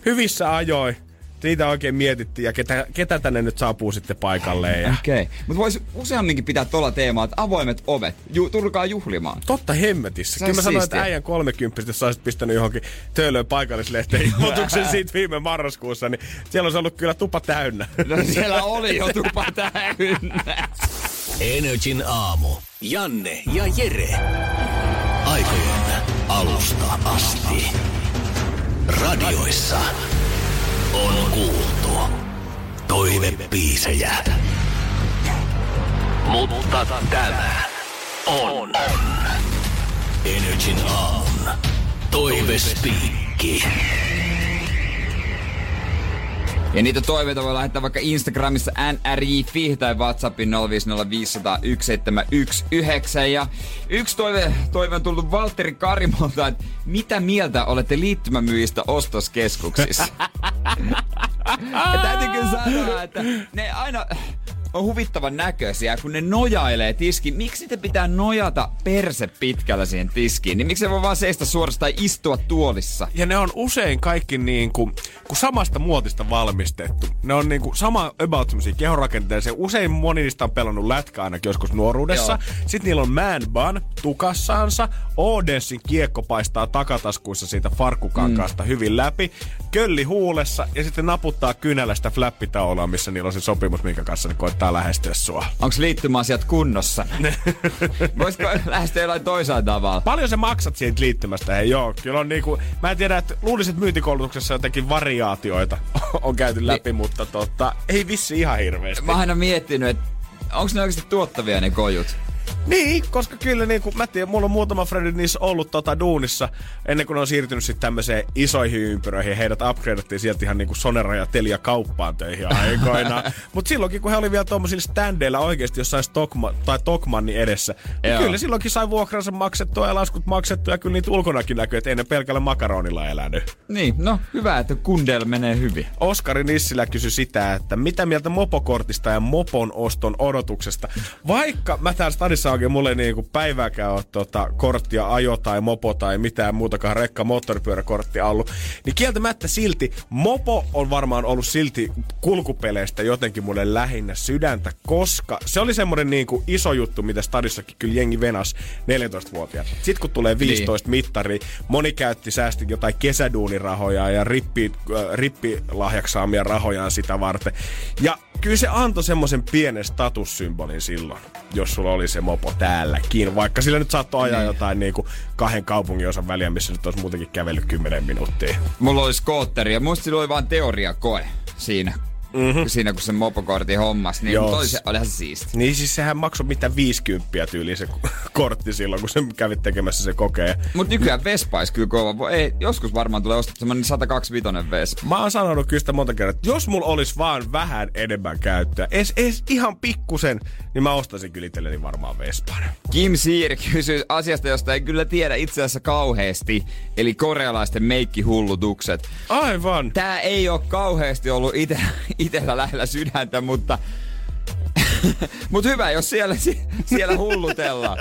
Hyvissä ajoin siitä oikein mietittiin ja ketä, ketä tänne nyt saapuu sitten paikalleen. Ja... Okei, okay. mutta voisi useamminkin pitää tuolla teemaa, että avoimet ovet, ju, tulkaa juhlimaan. Totta hemmetissä. Kyllä mä sanoin, että äijän 30 jos saisit pistänyt johonkin töölöön paikallislehteen ilmoituksen siitä viime marraskuussa, niin siellä olisi ollut kyllä tupa täynnä. No siellä oli jo tupa täynnä. Energin aamu. Janne ja Jere. Aikojen alusta asti. Radioissa on kuultu toivepiisejä. Mutta tämä on Energin on toivespiikki. Ja niitä toiveita voi lähettää vaikka Instagramissa nri tai WhatsAppin 050501719. Ja yksi toive, toive on tullut Valtteri Karimolta, että mitä mieltä olette liittymämyyjistä ostoskeskuksissa? ja täytyy kyllä sanoa, että ne aina on huvittavan näköisiä, kun ne nojailee tiskiin. Miksi te pitää nojata perse pitkällä siihen tiskiin? Niin miksi se voi vaan seistä suorastaan istua tuolissa? Ja ne on usein kaikki niin kuin, kun samasta muotista valmistettu. Ne on niin kuin sama about semmosia kehorakenteellisia. Usein moni niistä on pelannut lätkää ainakin joskus nuoruudessa. Joo. Sitten niillä on man bun tukassaansa. Odessin kiekko paistaa takataskuissa siitä farkkukankaasta mm. hyvin läpi. Kölli huulessa ja sitten naputtaa kynällä sitä flappitaulua, missä niillä on se sopimus, minkä kanssa ne koittaa lähestyä sua. Onko liittymäasiat kunnossa? Voisiko lähestyä jollain toisaan tavalla? Paljon sä maksat siitä liittymästä? Hei, joo, kyllä on niinku, mä en tiedä, että luulisin, että myyntikoulutuksessa jotenkin variaatioita on käyty läpi, niin. mutta tota, ei vissi ihan hirveästi. Mä oon miettinyt, että onko ne oikeasti tuottavia ne kojut? Niin, koska kyllä niin kuin, mä tiedän, mulla on muutama fredi niissä ollut tota duunissa ennen kuin ne on siirtynyt sitten tämmöiseen isoihin ympyröihin. Heidät upgradeattiin sieltä ihan niin kuin Sonera ja Telia kauppaan töihin aikoina. Mutta silloinkin, kun he oli vielä tuommoisilla standeilla oikeasti jossain Stockman, tai Tokmannin edessä, niin kyllä silloinkin sai vuokransa maksettua ja laskut maksettua ja kyllä niitä ulkonakin näkyy, että ei ne pelkällä makaronilla elänyt. Niin, no hyvä, että kundeilla menee hyvin. Oskari Nissilä kysyi sitä, että mitä mieltä mopokortista ja mopon oston odotuksesta. Vaikka mä täällä stadissa oikein mulle niinku päivääkään ole tota, korttia ajo tai mopo tai mitään muutakaan rekka moottoripyöräkorttia ollut, niin kieltämättä silti mopo on varmaan ollut silti kulkupeleistä jotenkin mulle lähinnä sydäntä, koska se oli semmoinen niin kuin iso juttu, mitä stadissakin kyllä jengi venas 14-vuotiaat. Sitten kun tulee 15 niin. mittari, moni käytti säästi jotain kesäduunirahoja ja rippi, äh, rippilahjaksi saamia rahojaan sitä varten. Ja kyllä se antoi semmoisen pienen statussymbolin silloin, jos sulla oli se mopo täälläkin. Vaikka sillä nyt saattoi ajaa niin. jotain niin kuin kahden kaupungin osan väliä, missä nyt olisi muutenkin kävellyt 10 minuuttia. Mulla oli skootteri ja musta oli vain teoriakoe siinä mm-hmm. siinä kun se mopokortin hommas, niin oli se, olihan se siisti. Niin siis sehän maksoi mitä 50 tyyliin se kortti silloin, kun se kävi tekemässä se kokeen. Mut nykyään Vespais kyllä kova. Ei, joskus varmaan tulee ostaa semmonen 125 Vespa. Mä oon sanonut kyllä sitä monta kertaa, että jos mulla olisi vaan vähän enemmän käyttöä, edes, edes ihan pikkusen, niin mä ostaisin kyllä itselleni varmaan Vespan. Kim Siir kysyy asiasta, josta ei kyllä tiedä itse asiassa kauheasti, eli korealaisten meikkihullutukset. Aivan. Tää ei ole kauheasti ollut ite, itellä lähellä sydäntä, mutta... Mut hyvä, jos siellä, siellä hullutellaan.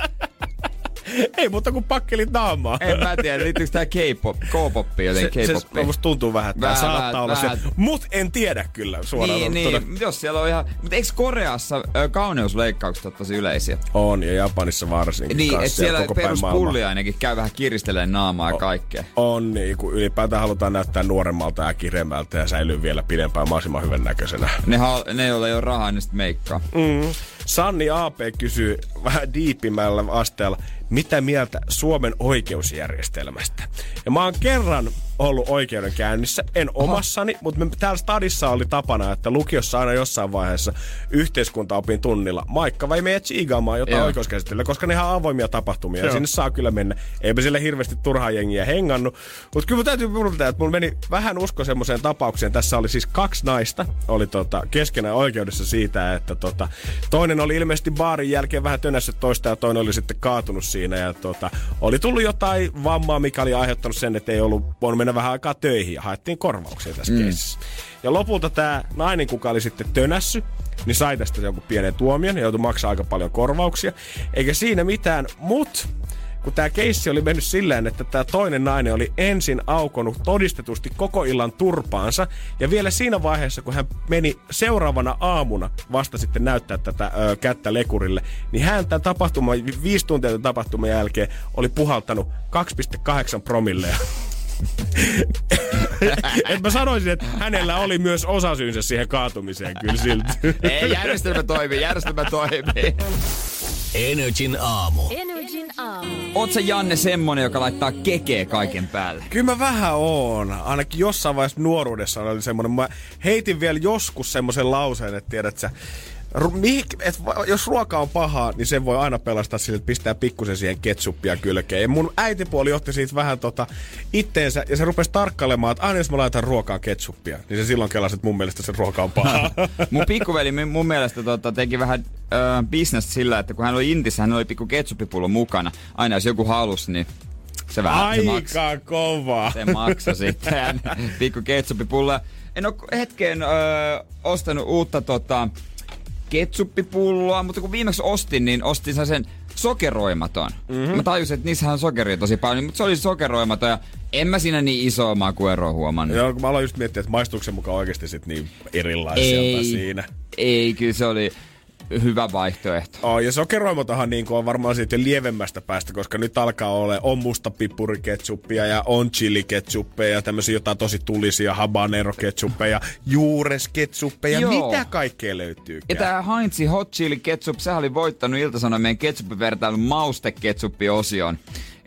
Ei mutta kun pakkelit naamaa. En mä tiedä, liittyykö tää K-pop, K-poppi joten se, K-poppi. Se, musta tuntuu vähän, että vähän, saattaa olla vähän. se. Mut en tiedä kyllä suoraan. Niin, niin. jos siellä on ihan... Mutta eikö Koreassa ö, kauneusleikkaukset ole tosi yleisiä? On, ja Japanissa varsinkin. Niin, että siellä peruspulli ainakin käy vähän kiristelee naamaa ja kaikkea. On, niin, kun ylipäätään halutaan näyttää nuoremmalta ja kiremmältä ja säilyy vielä pidempään mahdollisimman hyvän näköisenä. Ne, ne joilla ei ole rahaa, niin sitten meikkaa. Mm. Sanni AP kysyy vähän diipimmällä asteella, mitä mieltä Suomen oikeusjärjestelmästä. Ja mä oon kerran ollut oikeudenkäynnissä, en omassani, mutta me täällä stadissa oli tapana, että lukiossa aina jossain vaiheessa yhteiskuntaopin tunnilla Maikka vai meidät chiigaamaan jotain Joo. oikeuskäsittelyä, koska ne on avoimia tapahtumia Joo. ja sinne saa kyllä mennä. Eipä sille hirveästi turhaa jengiä hengannut, mutta kyllä täytyy puhuttaa, että mulla meni vähän usko semmoiseen tapaukseen. Tässä oli siis kaksi naista, oli tota, keskenään oikeudessa siitä, että tota, toinen oli ilmeisesti baarin jälkeen vähän tönässä toista ja toinen oli sitten kaatunut siinä ja tota, oli tullut jotain vammaa, mikä oli aiheuttanut sen, että ei ollut voinut mennä vähän aikaa töihin ja haettiin korvauksia tässä mm. Ja lopulta tämä nainen, kuka oli sitten tönässy, niin sai tästä jonkun pienen tuomion ja joutui maksaa aika paljon korvauksia. Eikä siinä mitään, mutta kun tämä keissi oli mennyt silleen, että tämä toinen nainen oli ensin aukonut todistetusti koko illan turpaansa, ja vielä siinä vaiheessa, kun hän meni seuraavana aamuna vasta sitten näyttää tätä ö, kättä lekurille, niin hän tämän tapahtuma, viisi tuntia tapahtuman jälkeen oli puhaltanut 2,8 promillea. et mä sanoisin, että hänellä oli myös osasyynsä siihen kaatumiseen kyllä silti. Ei, järjestelmä toimii, järjestelmä toimii. Energin aamu. Energin aamu. Oot sä Janne semmonen, joka laittaa kekeä kaiken päälle? Kyllä mä vähän oon. Ainakin jossain vaiheessa nuoruudessa oli semmonen. Mä heitin vielä joskus semmoisen lauseen, että tiedät sä, et, jos ruoka on pahaa, niin sen voi aina pelastaa sillä, että pistää pikkusen siihen ketsuppia kylkeen. Ja mun äitipuoli otti siitä vähän tota itteensä ja se rupesi tarkkailemaan, että aina jos mä laitan ruokaa ketsuppia, niin se silloin kelasi, että mun mielestä se ruoka on pahaa. mun pikkuveli mun mielestä tota, teki vähän äh, bisnestä sillä, että kun hän oli Intissä, hän oli pikku ketsuppipullo mukana. Aina jos joku halusi, niin se vähän Aika se kova. Se maksoi sitten pikku ketsuppipullo. En ole hetkeen öö, ostanut uutta tota, ketsuppipulloa, mutta kun viimeksi ostin, niin ostin sen sokeroimaton. Mm-hmm. Mä tajusin, että niissähän on sokeria tosi paljon, mutta se oli sokeroimaton ja en mä siinä niin isoa makueroa huomannut. Joo, kun mä aloin just miettiä, että maistuuko se mukaan oikeasti sit niin erilaisia ei, siinä. Ei, kyllä se oli hyvä vaihtoehto. Oh, ja sokeroimotahan niin on varmaan siitä lievemmästä päästä, koska nyt alkaa olla on musta pippuriketsuppia ja on chiliketsuppeja ja tämmöisiä jotain tosi tulisia habanero-ketsuppeja, juuresketsuppeja, mitä kaikkea löytyy. Ja tää Heinz Hot Chili Ketchup, sehän oli voittanut iltasanomien ketsuppivertailun mausteketsuppi-osion.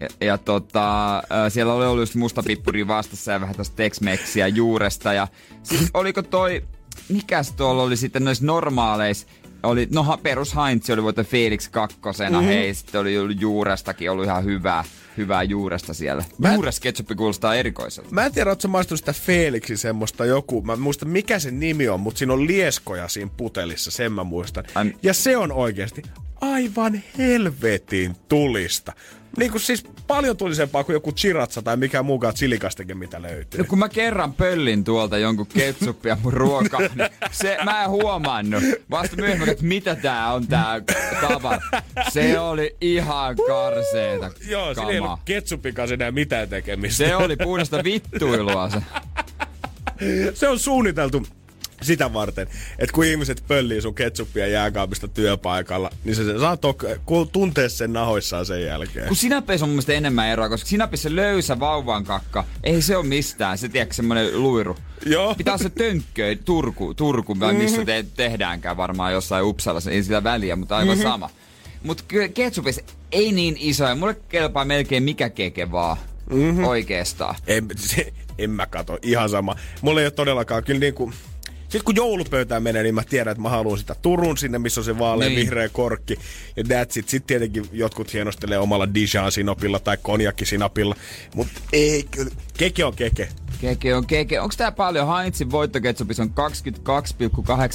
Ja, ja tota, siellä oli ollut just musta pippuri vastassa ja vähän tosta Tex-Mexiä juuresta. Ja siis oliko toi, mikäs tuolla oli sitten noissa normaaleissa oli, no perus Heinz oli voittanut Felix kakkosena, mm-hmm. hei, sitten oli ollut juurestakin ollut ihan hyvää, hyvää juuresta siellä. Mä... Juures ketsupi kuulostaa erikoiselta. Mä en tiedä, ootko maistunut sitä Felixin semmoista joku, mä muistan mikä sen nimi on, mutta siinä on lieskoja siinä putelissa, sen mä muistan. I'm... Ja se on oikeasti aivan helvetin tulista. Niin kuin siis paljon tulisempaa kuin joku chiratsa tai mikä muukaan chilikasteke, mitä löytyy. No kun mä kerran pöllin tuolta jonkun ketsuppia mun ruokaa, niin se, mä en huomannut. Vasta myöhemmin, että mitä tää on tää tavara. Se oli ihan karseeta Joo, siinä ei ollut ketsupin kanssa enää mitään tekemistä. Se oli puhdasta vittuilua se. se on suunniteltu sitä varten, että kun ihmiset pöllii sun ketsuppia jääkaapista työpaikalla, niin se, se saa tok- tuntea sen nahoissaan sen jälkeen. Kun sinapissa on mun mielestä enemmän eroa, koska sinapissa se löysä vauvan kakka, ei se ole mistään. Se tiedätkö semmonen luiru. Joo. Pitää se tönkkö, Turku, Turku mm-hmm. missä te, tehdäänkään varmaan jossain Uppsalassa, ei sillä väliä, mutta aivan mm-hmm. sama. Mutta ketsupissa ei niin iso, ja mulle kelpaa melkein mikä keke vaan. Mm-hmm. Oikeestaan. En, se, en mä kato, ihan sama. Mulla ei ole todellakaan, kyllä niinku... Sitten kun joulupöytään menee, niin mä tiedän, että mä haluan sitä Turun sinne, missä on se vaalea Niin. vihreä korkki. Ja that's it. Sitten tietenkin jotkut hienostelee omalla Dijon-sinapilla tai konjakkisinapilla. Mutta ei kyllä. Keke on keke. Keke on keke. Onko tää paljon? Heinzin voittoketsupissa on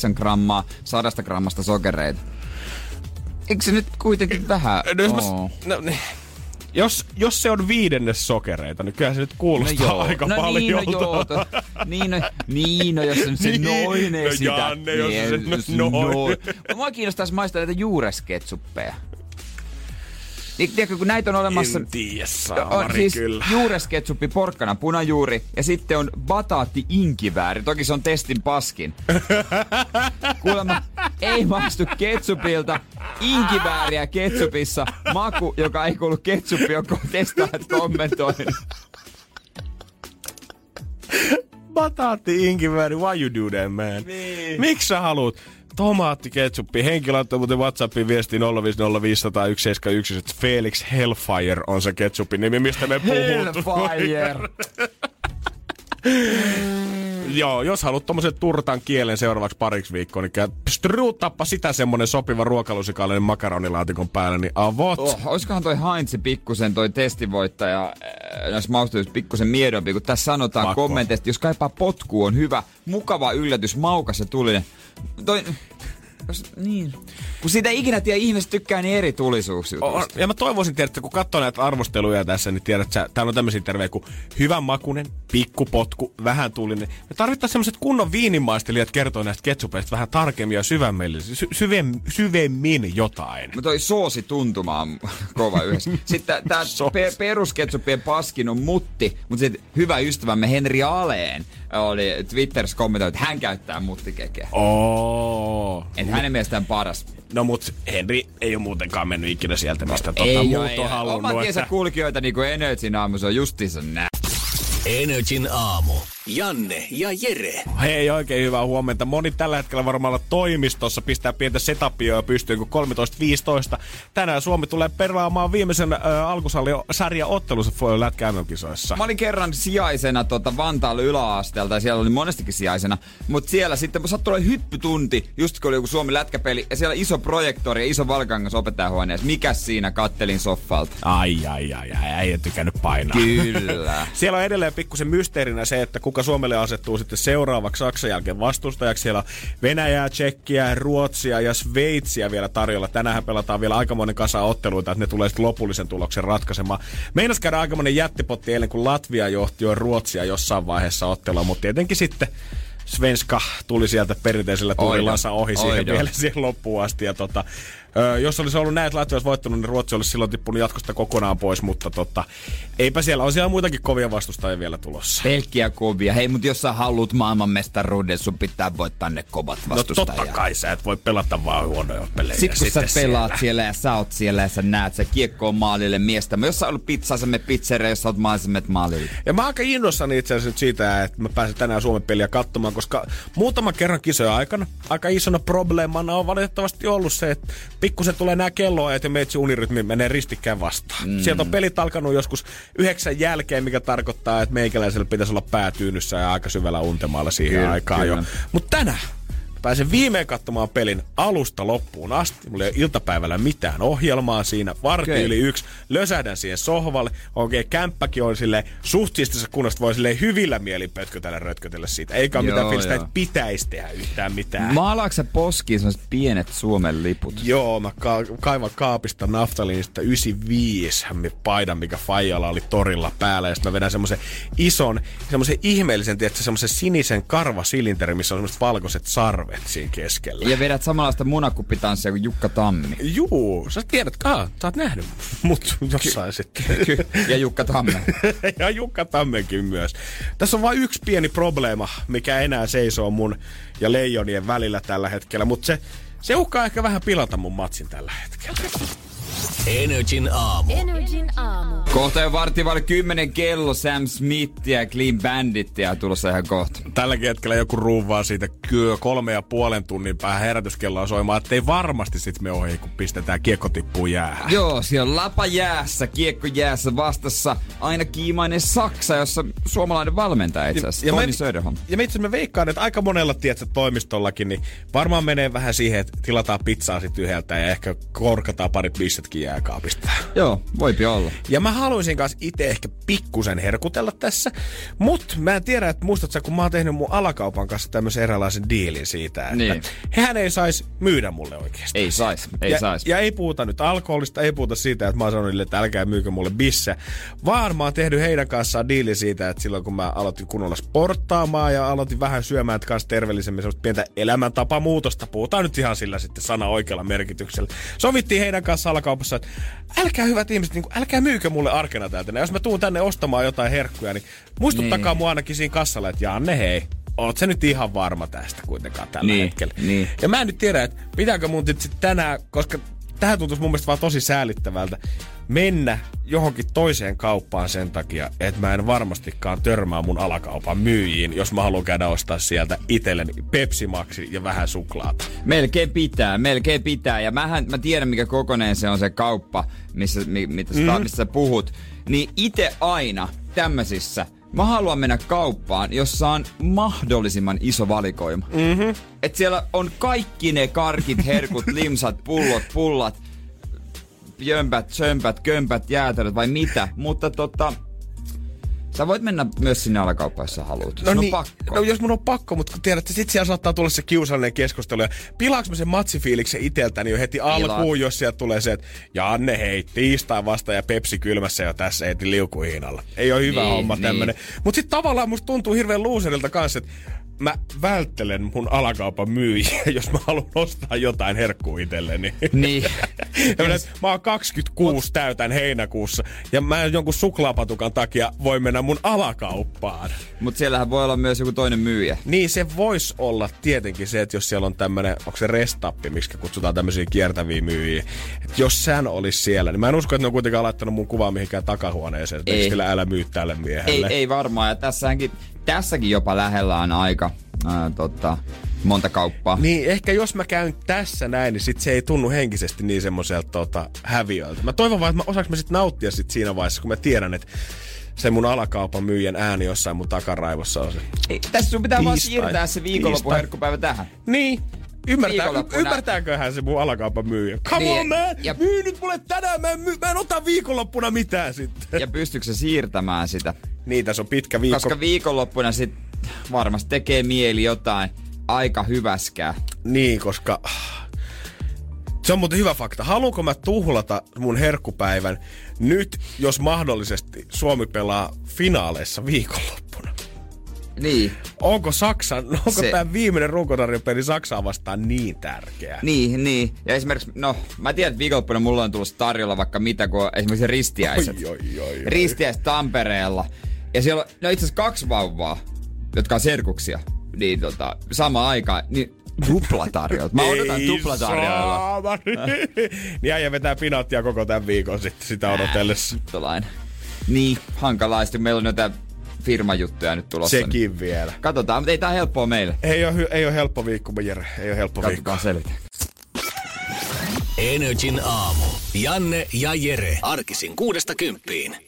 22,8 grammaa 100 grammasta sokereita. Eikö se nyt kuitenkin vähän No, jos, mä, no, ne- jos, jos se on viidennes sokereita, niin kyllä se nyt kuulostaa no aika no paljon. niin, no joo, to, niin, no, niin, no jos on se Niin, noin no esitä. Janne, jos se niin, no- jos noin. Mua kiinnostaisi maistaa näitä juuresketsuppeja. Niin, tiedätkö, kun näitä on olemassa... En tiedä, on saamari siis kyllä. juuresketsuppi, porkkana, punajuuri ja sitten on bataatti inkivääri. Toki se on testin paskin. Kuulemma ei maistu ketsupilta. Inkivääriä ketsupissa. Maku, joka ei kuulu ketsuppi, on testaajat kommentoinut. Bataatti, inkivääri, why you do that, man? Niin. Miksi sä haluut? Tomaatti, ketsuppi. Henki laittoi muuten Whatsappiin viesti 050501711, että Felix Hellfire on se ketsuppin nimi, mistä me puhutaan. Hellfire. Joo, jos haluat tommosen turtan kielen seuraavaksi pariksi viikkoa, niin käy struutappa sitä semmonen sopiva ruokalusikallinen makaronilaatikon päälle, niin avot. Oh, olisikohan toi Heinz pikkusen toi testivoittaja äh, näissä mausteissa pikkusen miedompi, kun tässä sanotaan Pakko. kommenteista, jos kaipaa potku on hyvä, mukava yllätys, maukas ja tulinen. Toi, niin. Kun siitä ikinä tiedä, ihmiset tykkää niin eri tulisuusjutuista. On, ja mä toivoisin, tiedät, että kun katsoo näitä arvosteluja tässä, niin tiedät, että täällä on tämmöisiä tervejä kuin hyvän makunen, pikkupotku, vähän tulinen. Me tarvittaisiin semmoiset kunnon viinimaistelijat kertoo näistä ketsupeista vähän tarkemmin ja syvemmin, sy- syvem, syvemmin jotain. Mutta toi soosi tuntuma on kova yhdessä. Sitten tää Soosi. pe- perusketsuppien paskin on mutti, mutta sitten hyvä ystävämme Henri Aleen oli Twitterissä kommentoinut, että hän käyttää muttikekeä. Oo. Että hänen mielestään paras. No mut Henri ei ole muutenkaan mennyt ikinä sieltä, mistä tota ei muut ei on oo. halunnut. Oman tiensä kulkijoita niin kuin Energyn aamussa on justiinsa näin. Energin aamu. Janne ja Jere. Hei, oikein hyvää huomenta. Moni tällä hetkellä varmaan olla toimistossa pistää pientä setupia jo pystyyn, kun 13.15. Tänään Suomi tulee pelaamaan viimeisen äh, alkusarjan ottelussa lätkä kisoissa Mä olin kerran sijaisena tota Vantaalla yläasteelta ja siellä oli monestikin sijaisena. Mutta siellä sitten sattui olla hyppytunti, just kun oli joku Suomi lätkäpeli. Ja siellä iso projektori ja iso valkangas opettajahuoneessa. Mikäs siinä kattelin soffalta? Ai, ai, ai, ai, ai, ei tykännyt painaa. Kyllä. Siellä on edelleen pikkusen mysteerinä se, että kuka Suomelle asettuu sitten seuraavaksi Saksan jälkeen vastustajaksi. Siellä on Venäjää, Tsekkiä, Ruotsia ja Sveitsiä vielä tarjolla. Tänään pelataan vielä aikamoinen kasa otteluita, että ne tulee sitten lopullisen tuloksen ratkaisemaan. Meinas käydä aikamoinen jättipotti eilen, kun Latvia johti jo Ruotsia jossain vaiheessa ottelua, mutta tietenkin sitten Svenska tuli sieltä perinteisellä tuulillansa ohi siihen Oido. vielä siihen loppuun asti. Ja tota, jos olisi ollut näin, että Latvia olisi voittanut, niin Ruotsi olisi silloin tippunut jatkosta kokonaan pois, mutta tota, eipä siellä, on siellä muitakin kovia vastustajia vielä tulossa. Pelkkiä kovia. Hei, mutta jos sä haluat maailmanmestaruuden, sun pitää voittaa ne kovat No vastustajat. totta kai sä et voi pelata vaan huonoja pelejä. Sitten kun sä pelaat siellä. siellä ja sä oot siellä ja sä näet, se kiekko on maalille miestä. Jos sä oot pizzaa, sä menet pizzeria, jos sä oot maalille, sä. Ja mä oon aika innossani itse asiassa nyt siitä, että mä pääsen tänään Suomen peliä katsomaan, koska muutaman kerran kisojen aikana aika isona probleemana on valitettavasti ollut se, että pikkusen tulee nämä kelloajat ja meitsi unirytmi menee ristikkäin vastaan. Mm. Sieltä on pelit alkanut joskus yhdeksän jälkeen, mikä tarkoittaa, että meikäläisellä pitäisi olla päätyynyssä ja aika syvällä untemaalla siihen Kyllä, aikaan kyllä. jo. Mutta tänään Pääsen viimein katsomaan pelin alusta loppuun asti. Mulla ei ole iltapäivällä mitään ohjelmaa siinä. Varti Okei. yli yksi. Lösähdän siihen sohvalle. Oikein kämppäkin on silleen suht siistisessä kunnossa. Voi silleen hyvillä mielin pötkötellä rötkötellä siitä. Eikä ole Joo, mitään fiilistä, että pitäisi tehdä yhtään mitään. Maalaatko sä poskiin sellaiset pienet Suomen liput? Joo, mä ka- kaivan kaapista naftaliinista 95 paidan, mikä Fajalla oli torilla päällä. Ja sitten mä vedän semmoisen ison, semmoisen ihmeellisen, tiedätkö, semmoisen sinisen karvasilinterin, missä on semmoiset valkoiset sarvet. Siinä keskellä. Ja vedät samanlaista munakuppitanssia kuin Jukka Tammi. Juu, sä tiedät, aa, sä oot nähnyt mut jossain sitten. ja Jukka Tamme. ja Jukka Tammenkin myös. Tässä on vain yksi pieni probleema, mikä enää seisoo mun ja leijonien välillä tällä hetkellä, mutta se, se uhkaa ehkä vähän pilata mun matsin tällä hetkellä. Energin aamu. Energin aamu. Kohta jo vartti vaille 10 kello Sam Smith ja Clean Bandittia tulossa ihan kohta. Tälläkin hetkellä joku ruuvaa siitä kyö kolme ja puolen tunnin päähän herätyskelloa soimaan, ettei varmasti sit me ohi, kun pistetään kiekko tippuu jäähän. Joo, siellä on lapa jäässä, kiekko jäässä vastassa aina kiimainen Saksa, jossa suomalainen valmentaja itse asiassa, Toni Söderholm. ja me itse me veikkaan, että aika monella tiedätkö, toimistollakin, niin varmaan menee vähän siihen, että tilataan pizzaa sit yhdeltä ja ehkä korkataan parit pistetkin jääkaapista. Joo, voipi olla. Ja mä haluaisin kanssa itse ehkä pikkusen herkutella tässä, mutta mä en tiedä, että muistatko sä, kun mä oon tehnyt mun alakaupan kanssa tämmöisen eräänlaisen diilin siitä, että Niin. hehän ei sais myydä mulle oikeasti. Ei sais, ei ja, sais. Ja ei puhuta nyt alkoholista, ei puhuta siitä, että mä oon sanonut niille, että älkää myykö mulle bisse. Vaan mä oon tehnyt heidän kanssaan diili siitä, että silloin kun mä aloitin kunnolla sporttaamaan ja aloitin vähän syömään kanssa terveellisemmin semmoista pientä elämäntapamuutosta, puhutaan nyt ihan sillä sitten sana oikealla merkityksellä. Sovittiin heidän kanssa alakaupassa, että älkää hyvät ihmiset, niin kuin, älkää myykö mulle arkena täältä. Ja jos mä tuun tänne ostamaan jotain herkkuja, niin muistuttakaa Niin. mua ainakin siinä kassalla, että Janne hei, oot sä nyt ihan varma tästä kuitenkaan tällä Niin, hetkellä. niin. Ja mä en nyt tiedä, että pitääkö mun nyt sit tänään, koska tähän tuntuisi mun mielestä vaan tosi säälittävältä, mennä johonkin toiseen kauppaan sen takia, että mä en varmastikaan törmää mun alakaupan myyjiin, jos mä haluan käydä ostaa sieltä itselleni Pepsi Maxi ja vähän suklaata. Melkein pitää, melkein pitää. Ja mähän, mä tiedän, mikä kokoneen se on se kauppa, missä, mi, mitä mm. mistä sä puhut. Niin itse aina tämmöisissä, mä haluan mennä kauppaan, jossa on mahdollisimman iso valikoima. Mm-hmm. Et siellä on kaikki ne karkit, herkut, limsat, pullot, pullat, jömpät, sömpät, kömpät, jäätelöt vai mitä. Mutta tota, sä voit mennä myös sinne alakauppaan, jos sä haluat. No niin, pakko. no jos mun on pakko, mutta kun tiedät, että sit siellä saattaa tulla se kiusallinen keskustelu. Ja pilaaks mä sen matsifiiliksen iteltäni jo heti alkuun, jos sieltä tulee se, että Janne hei, tiistai vasta ja Pepsi kylmässä jo tässä heti liukuhiinalla. Ei ole hyvä Niin, homma niin. tämmönen. Mutta sitten tavallaan musta tuntuu hirveän luuserilta kanssa, että mä välttelen mun alakaupan myyjiä, jos mä haluan ostaa jotain herkkuu itselleni. Niin. Ja minä, että mä oon 26 täytän heinäkuussa ja mä jonkun suklaapatukan takia voi mennä mun alakauppaan. Mutta siellähän voi olla myös joku toinen myyjä. Niin se voisi olla tietenkin se, että jos siellä on tämmönen, onko se restappi, miksi kutsutaan tämmöisiä kiertäviä myyjiä. Et jos sään olisi siellä, niin mä en usko, että ne on kuitenkaan laittanut mun kuvaa mihinkään takahuoneeseen. Että Ei. älä myy tälle Ei, miehelle. ei varmaan. Ja tässäkin, tässäkin jopa lähellä on aika ää, tota, monta kauppaa. Niin, ehkä jos mä käyn tässä näin, niin sit se ei tunnu henkisesti niin semmoiselta tota, häviöltä. Mä toivon vaan, että mä osaanko mä sit nauttia sit siinä vaiheessa, kun mä tiedän, että se mun alakaupan myyjän ääni jossain mun takaraivossa on se. Ei, tässä sun pitää vaan Tiistai. siirtää se viikonlopun Tiistai. herkkupäivä tähän. Niin. Ymmärtää, ymmärtääköhän se mun alakaupan myyjä? Come Niin, on, man! ja- Myy nyt mulle tänään, mä en, myy, mä en ota viikonloppuna mitään sitten. Ja pystyykö se siirtämään sitä? Niin, tässä on pitkä viikko. Koska viikonloppuna sit varmasti tekee mieli jotain aika hyväskää. Niin, koska... Se on muuten hyvä fakta. Haluanko mä tuhlata mun herkkupäivän nyt, jos mahdollisesti Suomi pelaa finaaleissa viikonloppuna? Niin, Onko Saksan, onko Se- tämä viimeinen runkosarjapeli Saksaa vastaan niin tärkeä? niin, niin. Ja esimerkiksi, no, mä tiedän, että viikonloppuna mulla on tullut tarjolla vaikka mitä, kuin esimerkiksi ristiäiset. Oi, oi, oi, oi. Ristiäiset Tampereella. Ja siellä on, no itse asiassa kaksi vauvaa, jotka on serkuksia. Niin tota, sama aika, niin tuplatarjoilut. Mä odotan tuplatarjoilla. niin äijä vetää pinaattia koko tämän viikon sitten sitä odotellessa. Tuollainen. Niin, hankalaasti. Meillä on jotain firmajuttuja nyt tulossa. niin Sekin vielä. Katsotaan, mutta ei tää helppoa meille. Ei ole, ei ole helppo viikko, Jere. Ei ole helppo viikko. Katsotaan selvitä. Energin aamu. Janne ja Jere. Arkisin kuudesta kymppiin.